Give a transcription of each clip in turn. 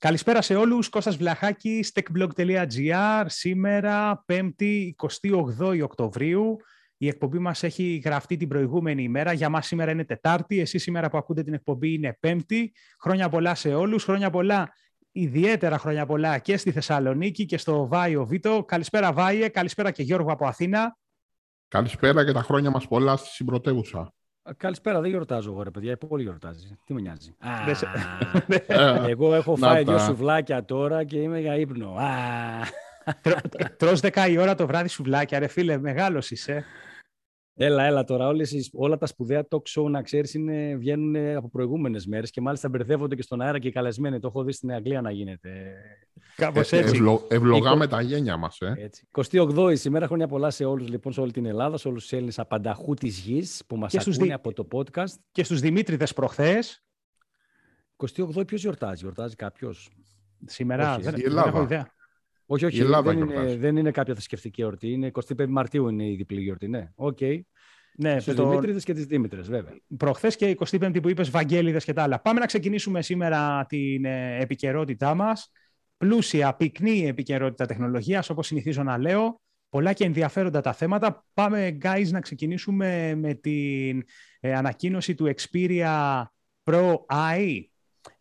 Καλησπέρα σε όλους. Κώστας Βλαχάκης, techblog.gr. Σήμερα, 5η 28 Οκτωβρίου. Η εκπομπή μας έχει γραφτεί την προηγούμενη ημέρα. Για μας σήμερα είναι Τετάρτη. Εσείς σήμερα που ακούτε την εκπομπή είναι Πέμπτη. Χρόνια πολλά σε όλους. Χρόνια πολλά, ιδιαίτερα χρόνια πολλά και στη Θεσσαλονίκη και στο Βάιο Βίτο. Καλησπέρα Βάιε, καλησπέρα και Γιώργο από Αθήνα. Καλησπέρα και τα χρόνια μας πολλά στη συμπρωτεύουσα. Καλησπέρα, δεν γιορτάζω εγώ ρε παιδιά, πολύ γιορτάζει. Τι με νοιάζει. εγώ έχω φάει δύο σουβλάκια τώρα και είμαι για ύπνο. Τρως 10 η ώρα το βράδυ σουβλάκια, ρε φίλε, μεγάλος είσαι. Έλα, έλα τώρα. Όλες, όλα τα σπουδαία talk show, να ξέρεις, βγαίνουν από προηγούμενες μέρες και μάλιστα μπερδεύονται και στον αέρα και οι καλεσμένοι. Το έχω δει στην Αγγλία να γίνεται. Κάπως ε, έτσι. Ευλο, ευλογάμε τα γένια μας. Ε. Έτσι. 28η σήμερα, χρόνια πολλά σε όλους λοιπόν, σε όλη την Ελλάδα, σε όλους τους Έλληνες απανταχού της γης που μας ακούνε δι... από το podcast. Και στους Δημήτριδες προχθές. 28η ποιος γιορτάζει, γιορτάζει κάποιος; Σήμερα Όχι, δεν, δεν έχω ιδέα. Όχι, όχι, δεν είναι, δεν είναι κάποια θρησκευτική εορτή. Είναι 25 Μαρτίου είναι η διπλή γιορτή. Ναι, OK. Okay. Ναι, Στους το... Δημήτριδες και τις Δήμητρες, βέβαια. Προχθές και 25η που είπες, Βαγγέληδες και τα άλλα. Πάμε να ξεκινήσουμε σήμερα την ε, επικαιρότητά μας. Πλούσια, πυκνή επικαιρότητα τεχνολογίας, όπως συνηθίζω να λέω. Πολλά και ενδιαφέροντα τα θέματα. Πάμε, guys, να ξεκινήσουμε με την ε, ανακοίνωση του Xperia Pro I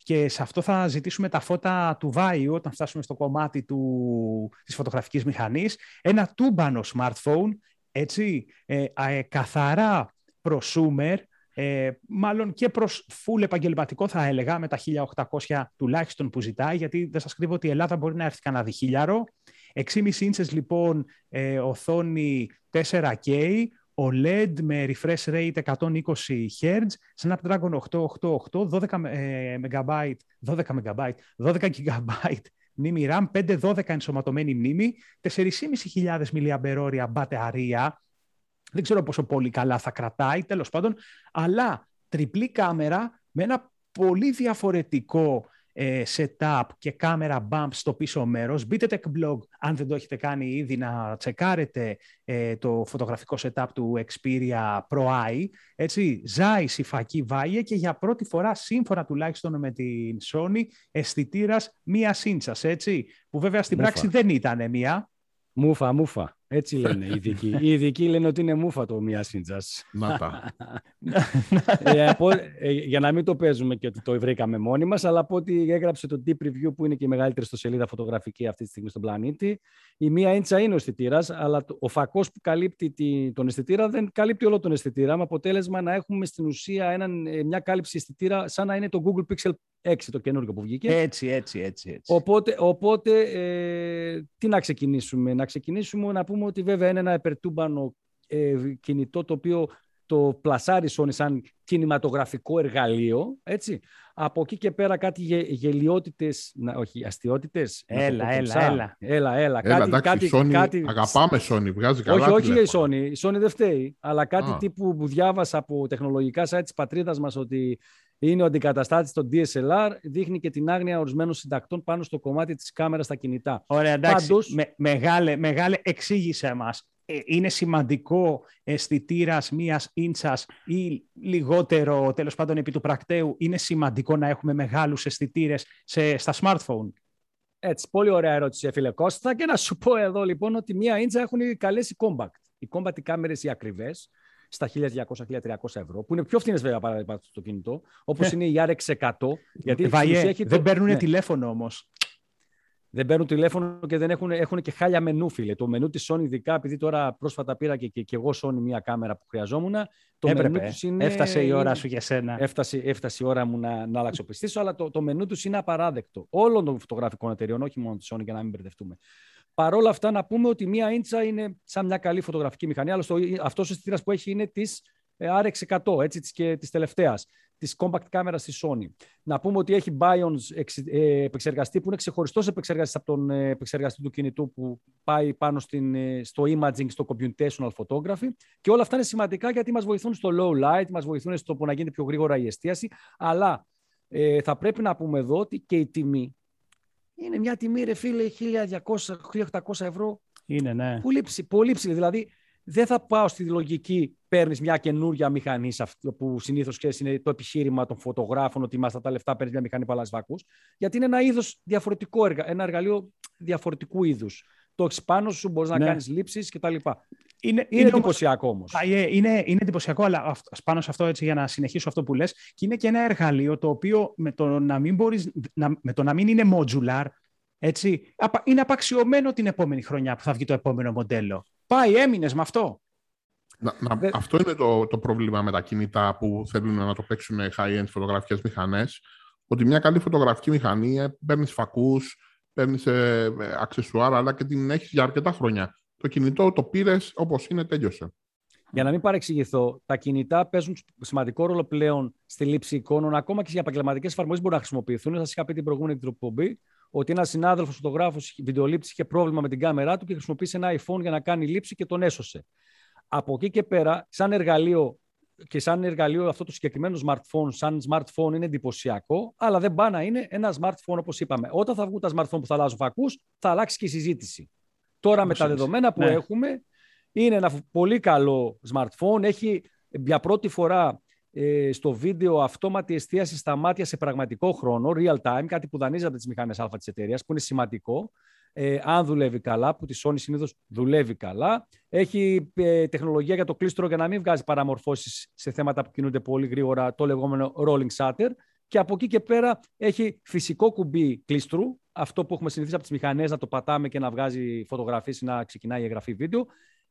και σε αυτό θα ζητήσουμε τα φώτα του Βάιου όταν φτάσουμε στο κομμάτι του, της φωτογραφικής μηχανής. Ένα τούμπανο smartphone, έτσι, ε, ε, καθαρά prosumer, ε, μάλλον και προς full επαγγελματικό θα έλεγα, με τα 1800 τουλάχιστον που ζητάει, γιατί δεν σας κρύβω ότι η Ελλάδα μπορεί να έρθει κανένα διχίλιαρο. 6,5 ίντσες λοιπόν ε, οθόνη 4K, OLED με refresh rate 120 Hz, Snapdragon 888, 12 MB, 12 MB, 12 GB μνήμη RAM, 512 ενσωματωμένη μνήμη, 4.500 mAh μπαταρία, δεν ξέρω πόσο πολύ καλά θα κρατάει, τέλος πάντων, αλλά τριπλή κάμερα με ένα πολύ διαφορετικό ε, setup και κάμερα bump στο πίσω μέρος. Μπείτε Tech Blog, αν δεν το έχετε κάνει ήδη, να τσεκάρετε ε, το φωτογραφικό setup του Xperia Pro I. Έτσι, ζάει συφακή βάγια και για πρώτη φορά, σύμφωνα τουλάχιστον με την Sony, αισθητήρας μία σύντσας, έτσι, που βέβαια στην πράξη δεν ήταν μία. Μούφα, μούφα. Έτσι λένε οι ειδικοί. Οι ειδικοί λένε ότι είναι μούφα το μία σύντζα. Να τα. ε, ε, για να μην το παίζουμε και ότι το βρήκαμε μόνοι μας, αλλά από ότι έγραψε το Deep Review που είναι και η μεγαλύτερη στο σελίδα φωτογραφική αυτή τη στιγμή στον πλανήτη. Η μία ίντσα είναι ο αισθητήρας, αλλά ο φακός που καλύπτει τον αισθητήρα δεν καλύπτει όλο τον αισθητήρα. Με αποτέλεσμα να έχουμε στην ουσία έναν, ε, μια κάλυψη αισθητήρα σαν να είναι το Google Pixel 6 το καινούργιο που βγήκε. Έτσι, έτσι, έτσι. έτσι. Οπότε, οπότε ε, τι να ξεκινήσουμε; Να ξεκινήσουμε να πούμε ότι βέβαια είναι ένα επερτούμπανο ε, κινητό το οποίο το πλασάρει Sony σαν κινηματογραφικό εργαλείο, έτσι. Από εκεί και πέρα κάτι γε, γελιότητες, όχι αστιότητες. Έλα, έλα, έλα. Έλα, έλα. Κάτι, εντάξει, κάτι, Sony, κάτι... αγαπάμε Sony, βγάζει καλά Όχι, όχι η Sony, η Sony δεν φταίει, αλλά κάτι τύπου που διάβασα από τεχνολογικά site της πατρίδας μας ότι είναι ο αντικαταστάτης των DSLR, δείχνει και την άγνοια ορισμένων συντακτών πάνω στο κομμάτι της κάμερας στα κινητά. Ωραία, εντάξει. Πάντως... Με, μεγάλε, μεγάλε, εξήγησε μα. Ε, είναι σημαντικό αισθητήρας μία ίντσας ή λιγότερο, τέλος πάντων, επί του πρακτέου, είναι σημαντικό να έχουμε μεγάλους αισθητήρες στα smartphone. Έτσι, πολύ ωραία ερώτηση, φίλε Κώστα. Και να σου πω εδώ λοιπόν ότι μία ίντσα έχουν καλέσει compact. Οι compact κάμερες οι ακριβές στα 1200-1300 ευρώ, που είναι πιο φθηνές βέβαια παρά το κινητό, όπως ε. είναι η RX100. Γιατί ε, έχει δεν παίρνουν ναι. τηλέφωνο όμως. Δεν παίρνουν τηλέφωνο και δεν έχουν, έχουν και χάλια μενού, φίλε. Το μενού της Sony, ειδικά επειδή τώρα πρόσφατα πήρα και, και, και εγώ Sony μια κάμερα που χρειαζόμουν. Το Έπρεπε. μενού τους είναι... Έφτασε η ώρα σου για σένα. Έφτασε, έφτασε η ώρα μου να, να αλλάξω πιστήσω, αλλά το, το μενού τους είναι απαράδεκτο. Όλων των φωτογραφικών εταιριών, όχι μόνο της Sony, για να μην μπερδευτούμε. Παρ' όλα αυτά, να πούμε ότι μία ίντσα είναι σαν μια καλή φωτογραφική μηχανή. Αλλά αυτός ο αισθητήρας που έχει είναι της ε, RX100, έτσι, της, και της τελευταίας, της compact κάμερας της Sony. Να πούμε ότι έχει Bions ε, επεξεργαστή που είναι ξεχωριστός επεξεργαστής από τον ε, επεξεργαστή του κινητού που πάει πάνω στην, στο imaging, στο computational photography και όλα αυτά είναι σημαντικά γιατί μας βοηθούν στο low light, μας βοηθούν στο που να γίνεται πιο γρήγορα η εστίαση, αλλά ε, θα πρέπει να πούμε εδώ ότι και η τιμή είναι μια τιμή, ρε φίλε, 1.200-1.800 ευρώ. Είναι, ναι. Πολύ, ψη, πολύ ψηλή. Δηλαδή, δεν θα πάω στη λογική παίρνεις μια καινούρια μηχανή, που συνήθως είναι το επιχείρημα των φωτογράφων, ότι είμαστε τα λεφτά, παίρνεις μια μηχανή που αλλάζει φακού. Γιατί είναι ένα είδος διαφορετικό, ένα εργαλείο διαφορετικού είδους. Το έχεις πάνω σου, μπορείς ναι. να κάνεις λήψεις κτλ. Είναι, είναι, είναι εντυπωσιακό όμως. Είναι, είναι, είναι εντυπωσιακό, αλλά πάνω σε αυτό έτσι για να συνεχίσω αυτό που λες, και είναι και ένα εργαλείο το οποίο με το να μην, μπορείς, να, με το να μην είναι modular, έτσι, είναι απαξιωμένο την επόμενη χρονιά που θα βγει το επόμενο μοντέλο. Πάει, έμεινες με αυτό. Να, να, Αυτό είναι το, το πρόβλημα με τα κινητά που θέλουν να το παίξουν high-end φωτογραφικές μηχανές. Ότι μια καλή φωτογραφική μηχανή ε, παίρνεις φακούς, παίρνεις ε, αξεσουάρ, αλλά και την έχεις για αρκετά χρόνια. Το κινητό το πήρες όπως είναι, τέλειωσε. Για να μην παρεξηγηθώ, τα κινητά παίζουν σημαντικό ρόλο πλέον στη λήψη εικόνων, ακόμα και για επαγγελματικές εφαρμογές μπορούν να χρησιμοποιηθούν. Σας είχα πει την προηγούμενη εκπομπή ότι ένας συνάδελφος φωτογράφος βιντεολήψη είχε πρόβλημα με την κάμερά του και χρησιμοποίησε ένα iPhone για να κάνει λήψη και τον έσωσε. Από εκεί και πέρα, σαν εργαλείο και σαν εργαλείο αυτό το συγκεκριμένο smartphone, σαν smartphone είναι εντυπωσιακό, αλλά δεν πάει να είναι ένα smartphone όπως είπαμε. Όταν θα βγουν τα smartphone που θα αλλάζουν φακούς, θα αλλάξει και η συζήτηση. Τώρα με τα δεδομένα που ναι. έχουμε, είναι ένα πολύ καλό smartphone. Έχει για πρώτη φορά ε, στο βίντεο αυτόματη εστίαση στα μάτια σε πραγματικό χρόνο, real time, κάτι που δανείζεται τις μηχανές Α της εταιρείας, που είναι σημαντικό ε, αν δουλεύει καλά, που τη Sony συνήθως δουλεύει καλά. Έχει ε, τεχνολογία για το κλείστρο για να μην βγάζει παραμορφώσεις σε θέματα που κινούνται πολύ γρήγορα, το λεγόμενο rolling shutter. Και από εκεί και πέρα έχει φυσικό κουμπί κλείστρου, αυτό που έχουμε συνηθίσει από τις μηχανές να το πατάμε και να βγάζει φωτογραφίες ή να ξεκινάει η εγγραφή βίντεο.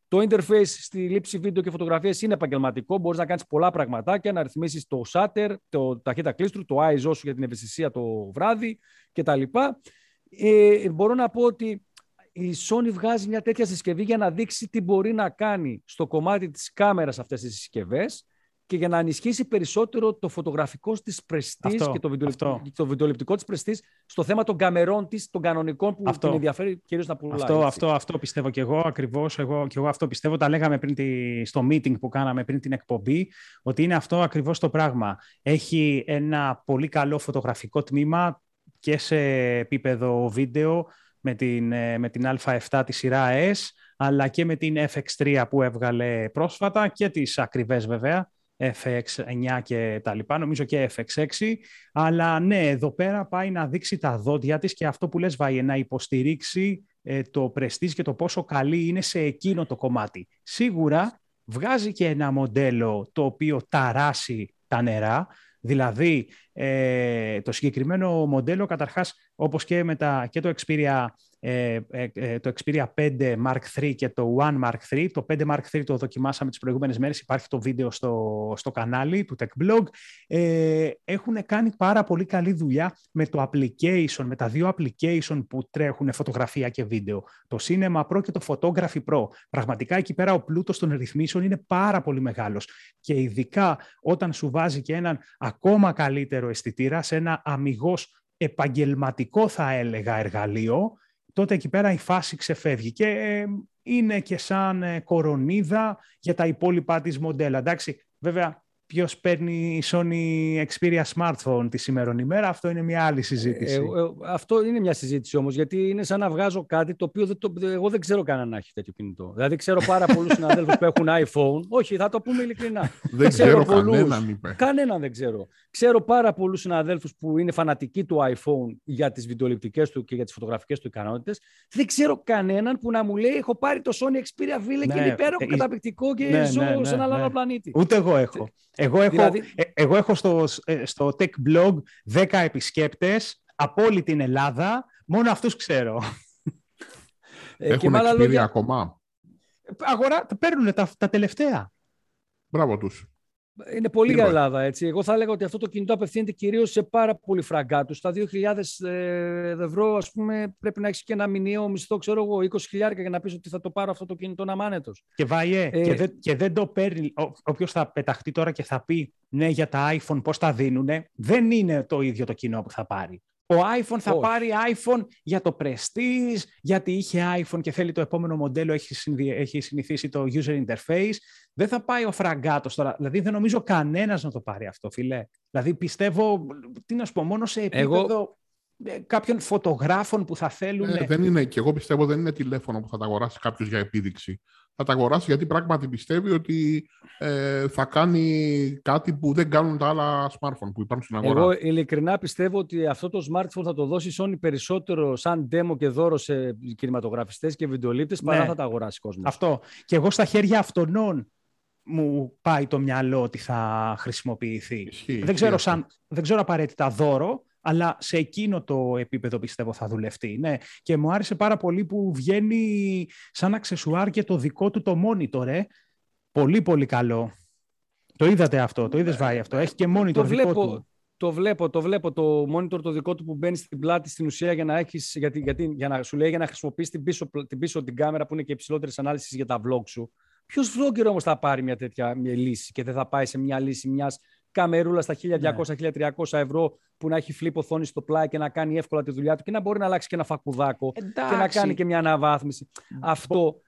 Το interface στη λήψη βίντεο και φωτογραφίες είναι επαγγελματικό. Μπορείς να κάνεις πολλά πραγματάκια, να ρυθμίσεις το shutter, το ταχύτητα κλείστρου, το ISO σου για την ευαισθησία το βράδυ κτλ ε, μπορώ να πω ότι η Sony βγάζει μια τέτοια συσκευή για να δείξει τι μπορεί να κάνει στο κομμάτι της κάμερας αυτές τις συσκευές και για να ενισχύσει περισσότερο το φωτογραφικό τη πρεστή και το, βιντεοληπτικό, το βιντεοληπτικό της πρεστή στο θέμα των καμερών της, των κανονικών που αυτό. την ενδιαφέρει κυρίως να πουλάει. Αυτό, αυτό, αυτό πιστεύω και εγώ ακριβώς. Εγώ, και εγώ αυτό πιστεύω. Τα λέγαμε πριν τη, στο meeting που κάναμε πριν την εκπομπή, ότι είναι αυτό ακριβώς το πράγμα. Έχει ένα πολύ καλό φωτογραφικό τμήμα και σε επίπεδο βίντεο με την, ε, με την Α7 τη σειρά S, αλλά και με την FX3 που έβγαλε πρόσφατα και τις ακριβές βέβαια, FX9 και τα λοιπά, νομίζω και FX6. Αλλά ναι, εδώ πέρα πάει να δείξει τα δόντια της και αυτό που λες Βάιε, να υποστηρίξει ε, το πρεστής και το πόσο καλή είναι σε εκείνο το κομμάτι. Σίγουρα βγάζει και ένα μοντέλο το οποίο ταράσει τα νερά, Δηλαδή, ε, το συγκεκριμένο μοντέλο, καταρχάς, όπως και, με τα, και το Xperia ε, ε, ε, το Xperia 5 Mark III και το One Mark III. Το 5 Mark III το δοκιμάσαμε τις προηγούμενες μέρες, υπάρχει το βίντεο στο, στο κανάλι του Tech Blog. Ε, έχουν κάνει πάρα πολύ καλή δουλειά με το application, με τα δύο application που τρέχουν φωτογραφία και βίντεο. Το Cinema Pro και το Photography Pro. Πραγματικά εκεί πέρα ο πλούτος των ρυθμίσεων είναι πάρα πολύ μεγάλος. Και ειδικά όταν σου βάζει και έναν ακόμα καλύτερο αισθητήρα σε ένα αμυγός επαγγελματικό θα έλεγα εργαλείο, τότε εκεί πέρα η φάση ξεφεύγει και ε, είναι και σαν ε, κορονίδα για τα υπόλοιπα της μοντέλα. Εντάξει, βέβαια Ποιος παίρνει η Sony Xperia smartphone τη σήμερον ημέρα, αυτό είναι μια άλλη συζήτηση. Ε, ε, αυτό είναι μια συζήτηση όμως, γιατί είναι σαν να βγάζω κάτι το οποίο δεν το, εγώ δεν ξέρω κανέναν να έχει τέτοιο κινητό. Δηλαδή, ξέρω πάρα πολλούς συναδέλφους που έχουν iPhone. Όχι, θα το πούμε ειλικρινά. δεν ξέρω, ξέρω κανέναν, είπε. Κανέναν δεν ξέρω. Ξέρω πάρα πολλούς συναδέλφους που είναι φανατικοί του iPhone για τις βιντεοληπτικές του και για τις φωτογραφικές του ικανότητες. Δεν ξέρω κανέναν που να μου λέει: Έχω πάρει το Sony Xperia Ville ναι, και είναι υπέροχο, ε, καταπληκτικό και ναι, ζω ναι, σε ένα άλλο πλανήτη. Ούτε εγώ έχω. Εγώ έχω, δηλαδή... Ε, εγώ έχω στο, ε, στο Tech Blog 10 επισκέπτες από όλη την Ελλάδα. Μόνο αυτούς ξέρω. Ε, Έχουν εξπήρια ακόμα. Αγορά, παίρνουν τα, τα τελευταία. Μπράβο τους. Είναι πολύ για Ελλάδα. Έτσι. Εγώ θα έλεγα ότι αυτό το κινητό απευθύνεται κυρίως σε πάρα πολύ φραγκάτους. Στα 2.000 ε, ευρώ, ας πούμε, πρέπει να έχεις και ένα μηνιαίο μισθό, ξέρω εγώ, 20.000 για να πεις ότι θα το πάρω αυτό το κινητό να μάνετο. Και βάιε, ε, και, δεν, και δεν το παίρνει. Όποιος θα πεταχτεί τώρα και θα πει ναι για τα iPhone πώς τα δίνουν, δεν είναι το ίδιο το κοινό που θα πάρει. Ο iPhone θα πάρει iPhone για το Prestige, γιατί είχε iPhone και θέλει το επόμενο μοντέλο, έχει συνηθίσει το user interface. Δεν θα πάει ο φραγκάτος τώρα. Δηλαδή δεν νομίζω κανένας να το πάρει αυτό, φιλέ. Δηλαδή πιστεύω, τι να σου πω, μόνο σε επίπεδο... Εγώ, ε, κάποιων φωτογράφων που θα θέλουν. Ε, δεν είναι, και εγώ πιστεύω δεν είναι τηλέφωνο που θα τα αγοράσει κάποιος για επίδειξη. Θα τα αγοράσει γιατί πράγματι πιστεύει ότι ε, θα κάνει κάτι που δεν κάνουν τα άλλα smartphone που υπάρχουν στην αγορά. Εγώ ειλικρινά πιστεύω ότι αυτό το smartphone θα το δώσει Sony περισσότερο σαν demo και δώρο σε κινηματογραφιστές και βιντεολήπτες ναι. παρά θα τα αγοράσει κόσμος. Αυτό. Και εγώ στα χέρια αυτών μου πάει το μυαλό ότι θα χρησιμοποιηθεί. δεν, ξέρω σαν, δεν ξέρω απαραίτητα δώρο, αλλά σε εκείνο το επίπεδο πιστεύω θα δουλευτεί. Ναι. Και μου άρεσε πάρα πολύ που βγαίνει σαν αξεσουάρ και το δικό του το monitor. Ε. Πολύ πολύ καλό. Το είδατε αυτό, το είδες βάει αυτό. Έχει και monitor το δικό βλέπω, του. Το βλέπω, το βλέπω το monitor το δικό του που μπαίνει στην πλάτη στην ουσία για να, έχεις, γιατί, γιατί, για να σου λέει για να χρησιμοποιήσει την πίσω, την πίσω την κάμερα που είναι και υψηλότερης ανάλυσης για τα vlog σου. Ποιος vlogger όμως θα πάρει μια τέτοια μια λύση και δεν θα πάει σε μια λύση μιας καμερούλα στα 1200-1300 ναι. ευρώ που να έχει φλίπ οθόνη στο πλάι και να κάνει εύκολα τη δουλειά του και να μπορεί να αλλάξει και ένα φακουδάκο Εντάξει. και να κάνει και μια αναβάθμιση. Αυτό,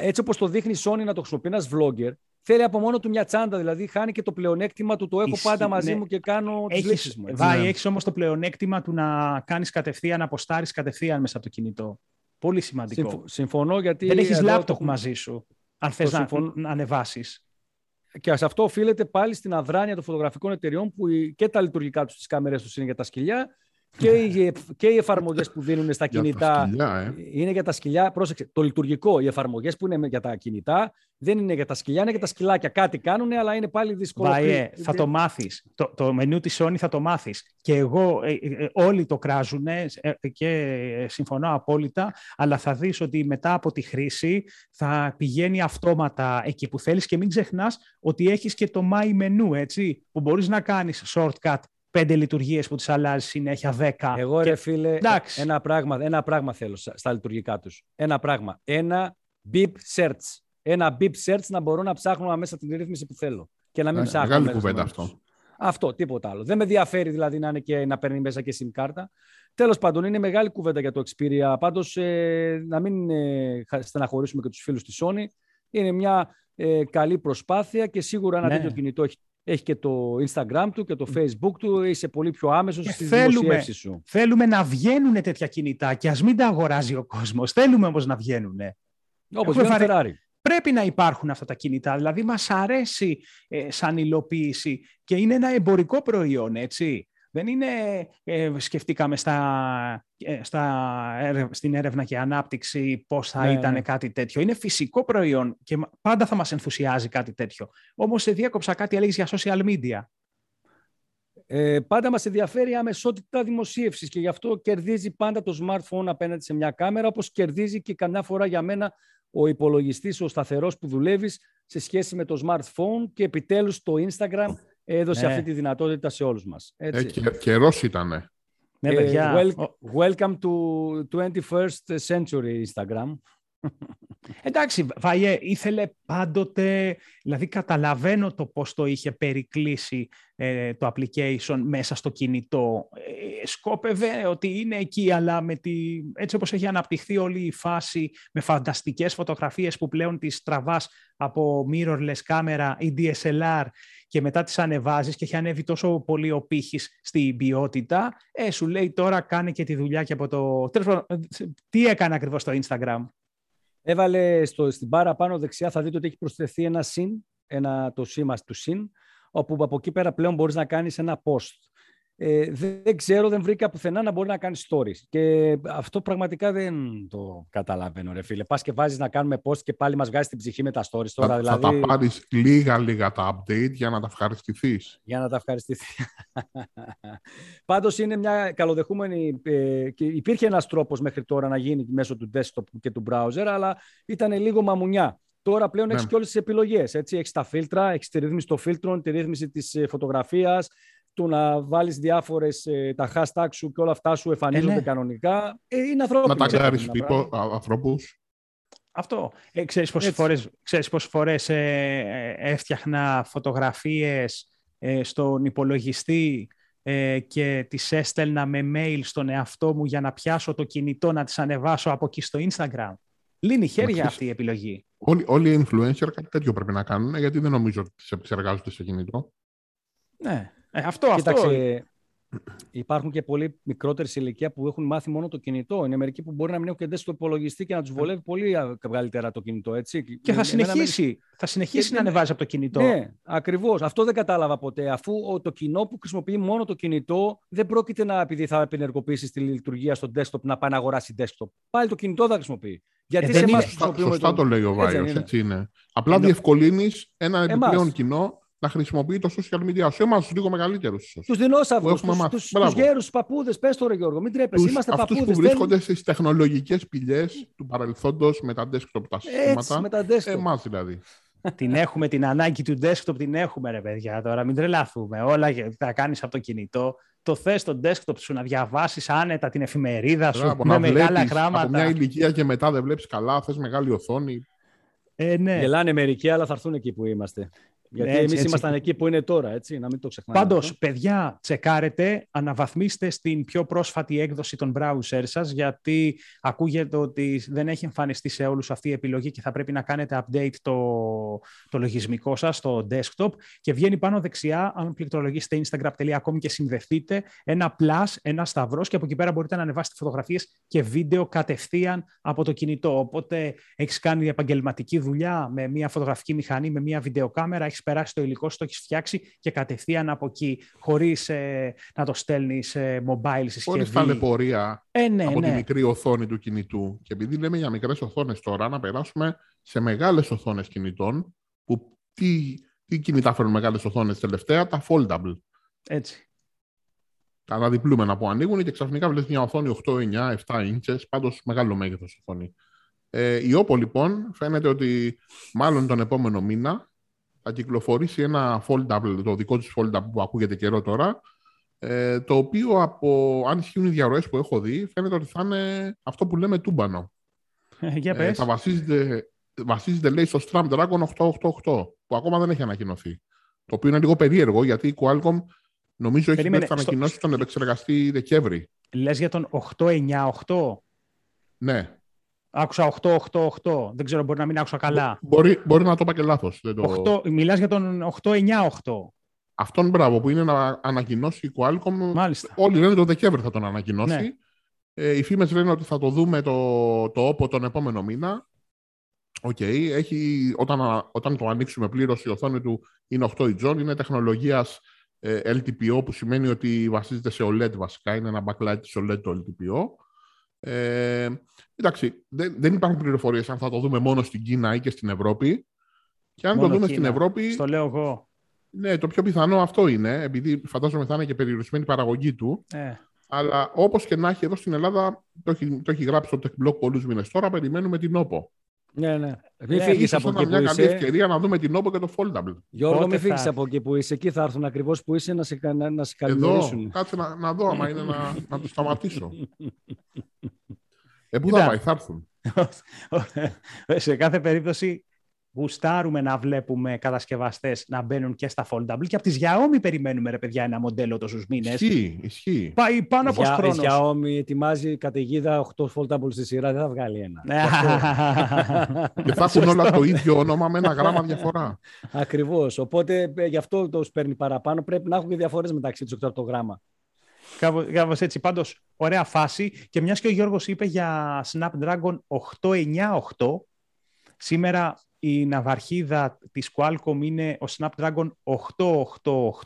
έτσι όπως το δείχνει η Sony να το χρησιμοποιεί ένας vlogger, θέλει από μόνο του μια τσάντα. Δηλαδή, χάνει και το πλεονέκτημα του. Το έχω πάντα μαζί ναι. μου και κάνω τις λύσει μου. Βάει, ναι. έχεις όμως το πλεονέκτημα του να κάνεις κατευθείαν, να αποστάρεις κατευθείαν μέσα από το κινητό. Πολύ σημαντικό. συμφωνώ γιατί. Δεν έχεις λάπτοπ μαζί σου. Αν θες να, να ανεβάσεις. Και σε αυτό οφείλεται πάλι στην αδράνεια των φωτογραφικών εταιριών που και τα λειτουργικά τους, τις κάμερες τους είναι για τα σκυλιά και οι, και οι εφαρμογές που δίνουν στα κινητά σκυλιά, ε. είναι για τα σκυλιά. Πρόσεξε, το λειτουργικό, οι εφαρμογές που είναι για τα κινητά δεν είναι για τα σκυλιά, είναι για τα σκυλάκια. Κάτι κάνουν, αλλά είναι πάλι δύσκολο. Βαέ, θα το μάθεις. Το, το μενού της Sony θα το μάθεις. Και εγώ, ε, ε, όλοι το κράζουν και συμφωνώ απόλυτα, αλλά θα δεις ότι μετά από τη χρήση θα πηγαίνει αυτόματα εκεί που θέλεις και μην ξεχνάς ότι έχεις και το My Menu, έτσι, που μπορείς να κάνεις shortcut πέντε λειτουργίες που τις αλλάζει συνέχεια, δέκα. Εγώ και... ρε φίλε, ένα πράγμα, ένα πράγμα θέλω στα λειτουργικά τους. Ένα πράγμα. Ένα beep search. Ένα beep search να μπορώ να ψάχνω μέσα την ρύθμιση που θέλω. Και να μην ε, ψάχνω. Μεγάλη κουβέντα αυτό. Αυτό, τίποτα άλλο. Δεν με ενδιαφέρει δηλαδή να, είναι και, να παίρνει μέσα και SIM κάρτα. Τέλος πάντων, είναι μεγάλη κουβέντα για το Xperia. Πάντως, ε, να μην ε, στεναχωρήσουμε και τους φίλους της Sony. Είναι μια ε, καλή προσπάθεια και σίγουρα ένα ναι. τέτοιο κινητό έχει έχει και το Instagram του και το Facebook του, είσαι πολύ πιο άμεσος στις θέλουμε, σου. Θέλουμε να βγαίνουν τέτοια κινητά και ας μην τα αγοράζει ο κόσμος. Θέλουμε όμως να βγαίνουν. Όπως βγαίνει Ferrari. Πρέπει να υπάρχουν αυτά τα κινητά, δηλαδή μας αρέσει ε, σαν υλοποίηση και είναι ένα εμπορικό προϊόν, έτσι. Δεν είναι, ε, σκεφτήκαμε στα, ε, στα, στην έρευνα και ανάπτυξη πώς θα ναι, ήταν ναι. κάτι τέτοιο. Είναι φυσικό προϊόν και πάντα θα μας ενθουσιάζει κάτι τέτοιο. Όμως σε διέκοψα κάτι έλεγες για social media. Ε, πάντα μας ενδιαφέρει η αμεσότητα δημοσίευσης και γι' αυτό κερδίζει πάντα το smartphone απέναντι σε μια κάμερα, όπως κερδίζει και καμιά φορά για μένα ο υπολογιστής, ο σταθερός που δουλεύεις σε σχέση με το smartphone και επιτέλους το Instagram έδωσε ναι. αυτή τη δυνατότητα σε όλους μας. Έτσι. Ε, και, καιρός ήτανε. Ναι, ε, παιδιά. welcome to 21st century Instagram. Εντάξει, Βαϊέ, ήθελε πάντοτε, δηλαδή καταλαβαίνω το πώς το είχε περικλείσει ε, το application μέσα στο κινητό. Ε, σκόπευε ότι είναι εκεί, αλλά με τη, έτσι όπως έχει αναπτυχθεί όλη η φάση με φανταστικές φωτογραφίες που πλέον τις τραβάς από mirrorless κάμερα ή DSLR και μετά τις ανεβάζεις και έχει ανέβει τόσο πολύ ο πύχης στην ποιότητα, ε, σου λέει τώρα κάνε και τη δουλειά και από το... Τι έκανε ακριβώς στο Instagram; Έβαλε στο, στην μπάρα πάνω δεξιά, θα δείτε ότι έχει προσθεθεί ένα συν, ένα, το σήμα του συν, όπου από εκεί πέρα πλέον μπορείς να κάνεις ένα post. Ε, δεν ξέρω, δεν βρήκα πουθενά να μπορεί να κάνει stories. Και αυτό πραγματικά δεν το καταλαβαίνω, ρε φίλε. Πας και βάζεις να κάνουμε post και πάλι μας βγάζει την ψυχή με τα stories τώρα. Θα, δηλαδή... θα τα πάρεις λίγα-λίγα τα update για να τα ευχαριστηθείς. Για να τα ευχαριστηθείς. Πάντως είναι μια καλοδεχούμενη. Ε, και υπήρχε ένας τρόπος μέχρι τώρα να γίνει μέσω του desktop και του browser, αλλά ήταν λίγο μαμουνιά. Τώρα πλέον ναι. έχει και όλες τις επιλογές. Έχεις τα φίλτρα, έχεις τη ρύθμιση των φίλτρων, τη ρύθμιση της ε, φωτογραφίας, του να βάλεις διάφορες, ε, τα hashtag σου και όλα αυτά σου εμφανίζονται ε, ναι. κανονικά. Ε, είναι ανθρώπινο. Να ταγκάρεις ανθρώπους. Αυτό. Ε, ξέρεις πόσες φορές, ξέρεις πόσες φορές ε, έφτιαχνα φωτογραφίες στον υπολογιστή και τις έστελνα με mail στον εαυτό μου για να πιάσω το κινητό να τις ανεβάσω από εκεί στο Instagram. Λύνει χέρια αυτή η επιλογή. Όλοι, όλοι οι influencer κάτι τέτοιο πρέπει να κάνουν, γιατί δεν νομίζω ότι τις επεξεργάζονται σε κινητό. Ναι. Ε, αυτό, αυτό. Υπάρχουν και πολύ μικρότερες ηλικία που έχουν μάθει μόνο το κινητό. Είναι μερικοί που μπορεί να μην έχουν και στο υπολογιστή και να τους βολεύει πολύ καλύτερα το κινητό. Έτσι. Και θα συνεχίσει, θα συνεχίσει να ανεβάζει από το κινητό. Ναι, ακριβώς. Αυτό δεν κατάλαβα ποτέ. Αφού το κοινό που χρησιμοποιεί μόνο το κινητό δεν πρόκειται να, επειδή θα επενεργοποιήσει τη λειτουργία στο desktop, να πάει να αγοράσει desktop. Πάλι το κινητό θα χρησιμοποιεί. Γιατί ε, σε εμάς σωστά, σωστά το λέει ο Βάιος. Έτσι, έτσι είναι. Απλά διευκολύνεις ένα επιπλέον κοινό να χρησιμοποιεί το social media. Σε εμάς τους λίγο μεγαλύτερους. Τους δεινόσαυρου, του γέρους, τους παππούδες. Πες τώρα, Γιώργο, μην τρέπεσαι. Είμαστε παππούδε. Αυτούς που βρίσκονται στις τεχνολογικές πηγέ του παρελθόντω με τα desktop τα συστήματα. με τα desktop. Εμάς δηλαδή. την έχουμε, την ανάγκη του desktop την έχουμε, ρε παιδιά. Τώρα μην τρελαθούμε. Όλα τα κάνεις από το κινητό. Το θες στο desktop σου να διαβάσεις άνετα την εφημερίδα σου με μεγάλα γράμματα. Από μια ηλικία και μετά δεν βλέπεις καλά, θες μεγάλη οθόνη. Ε, ναι. Γελάνε μερικοί, αλλά θα έρθουν εκεί που είμαστε. Γιατί ναι, εμείς ήμασταν εκεί που είναι τώρα, έτσι, να μην το ξεχνάμε. Πάντως, παιδιά, τσεκάρετε, αναβαθμίστε στην πιο πρόσφατη έκδοση των browser σας, γιατί ακούγεται ότι δεν έχει εμφανιστεί σε όλους αυτή η επιλογή και θα πρέπει να κάνετε update το, το λογισμικό σας στο desktop. Και βγαίνει πάνω δεξιά, αν πληκτρολογήσετε instagram.com και συνδεθείτε, ένα plus, ένα σταυρός, και από εκεί πέρα μπορείτε να ανεβάσετε φωτογραφίες και βίντεο κατευθείαν από το κινητό. Οπότε έχεις κάνει επαγγελματική δουλειά με μια φωτογραφική μηχανή, με μια βιντεοκάμερα, περάσει το υλικό σου, το έχεις φτιάξει και κατευθείαν από εκεί, χωρίς ε, να το στέλνεις σε mobile συσκευή. Χωρίς ταλαιπωρία ε, ναι, από ναι. τη μικρή οθόνη του κινητού. Και επειδή λέμε για μικρές οθόνες τώρα, να περάσουμε σε μεγάλες οθόνες κινητών. Που τι, τι κινητά φέρνουν μεγάλες οθόνες τελευταία, τα foldable. Έτσι. Τα αναδιπλούμενα που ανοίγουν και ξαφνικά βλέπεις μια οθόνη 8, 9, 7 inches, πάντως μεγάλο μέγεθος οθόνη. Ε, η OPPO λοιπόν φαίνεται ότι μάλλον τον επόμενο μήνα θα κυκλοφορήσει ένα foldable, το δικό της foldable που ακούγεται καιρό τώρα, ε, το οποίο από, αν ισχύουν οι διαρροές που έχω δει, φαίνεται ότι θα είναι αυτό που λέμε τούμπανο. Ε, για πες. Ε, θα βασίζεται, βασίζεται, λέει, στο Snapdragon 888, που ακόμα δεν έχει ανακοινωθεί. Το οποίο είναι λίγο περίεργο, γιατί η Qualcomm νομίζω έχει μέχρι ανακοινώσει στο... τον επεξεργαστή Δεκέμβρη. Λες για τον 898? Ναι. Άκουσα 8-8-8. Δεν ξέρω, μπορεί να μην άκουσα καλά. Μπορεί, μπορεί να το είπα και λάθος. Το... Μιλάς για τον 8-9-8. Αυτόν μπράβο που είναι να ανακοινώσει η Qualcomm. Μάλιστα. Όλοι λένε το Δεκέμβρη θα τον ανακοινώσει. Ναι. Ε, οι φήμες λένε ότι θα το δούμε το, το OPPO τον επόμενο μήνα. OK, okay. έχει, όταν, όταν το ανοίξουμε πλήρως, η οθόνη του είναι 8 inch, είναι τεχνολογίας ε, LTPO που σημαίνει ότι βασίζεται σε OLED βασικά, είναι ένα backlight της OLED το LTPO. Ε, εντάξει, δεν, δεν υπάρχουν πληροφορίες αν θα το δούμε μόνο στην Κίνα ή και στην Ευρώπη. Και αν το δούμε στην Ευρώπη... Στο λέω εγώ. Ναι, το πιο πιθανό αυτό είναι, επειδή φαντάζομαι θα είναι και περιορισμένη η παραγωγή του. Ε. Αλλά όπως και να έχει εδώ στην Ελλάδα, το έχει, το έχει γράψει το Tech Blog πολλούς μήνες τώρα, περιμένουμε την OPPO. Ναι, ναι. Μην ναι, φύγεις από εκεί που μια καλή ευκαιρία να δούμε την OPPO και το Foldable. Γιώργο, μην φύγεις από εκεί που είσαι. Εκεί θα έρθουν ακριβώς που είσαι να σε, να, να σε καλημερίσουν. Εδώ, κάτσε να, να δω άμα είναι να, να του σταματήσω. Ε, πού θα πάει, θα έρθουν. σε κάθε περίπτωση γουστάρουμε να βλέπουμε κατασκευαστές να μπαίνουν και στα foldable και από τη Xiaomi περιμένουμε ρε παιδιά ένα μοντέλο τόσου μήνες. Ισχύει, ισχύει. Πάει πάνω από χρόνο. Η Xiaomi ετοιμάζει καταιγίδα 8 foldable στη σειρά, δεν θα βγάλει ένα. και θα έχουν όλα το ίδιο όνομα με ένα γράμμα διαφορά. Ακριβώς. Οπότε ε, γι' αυτό το παίρνει παραπάνω. Πρέπει να έχουν και διαφορές μεταξύ τους από το γράμμα. Κάπως έτσι. Πάντως, ωραία φάση. Και μιας και ο Γιώργος είπε για Snapdragon 898, σήμερα η ναυαρχίδα της Qualcomm είναι ο Snapdragon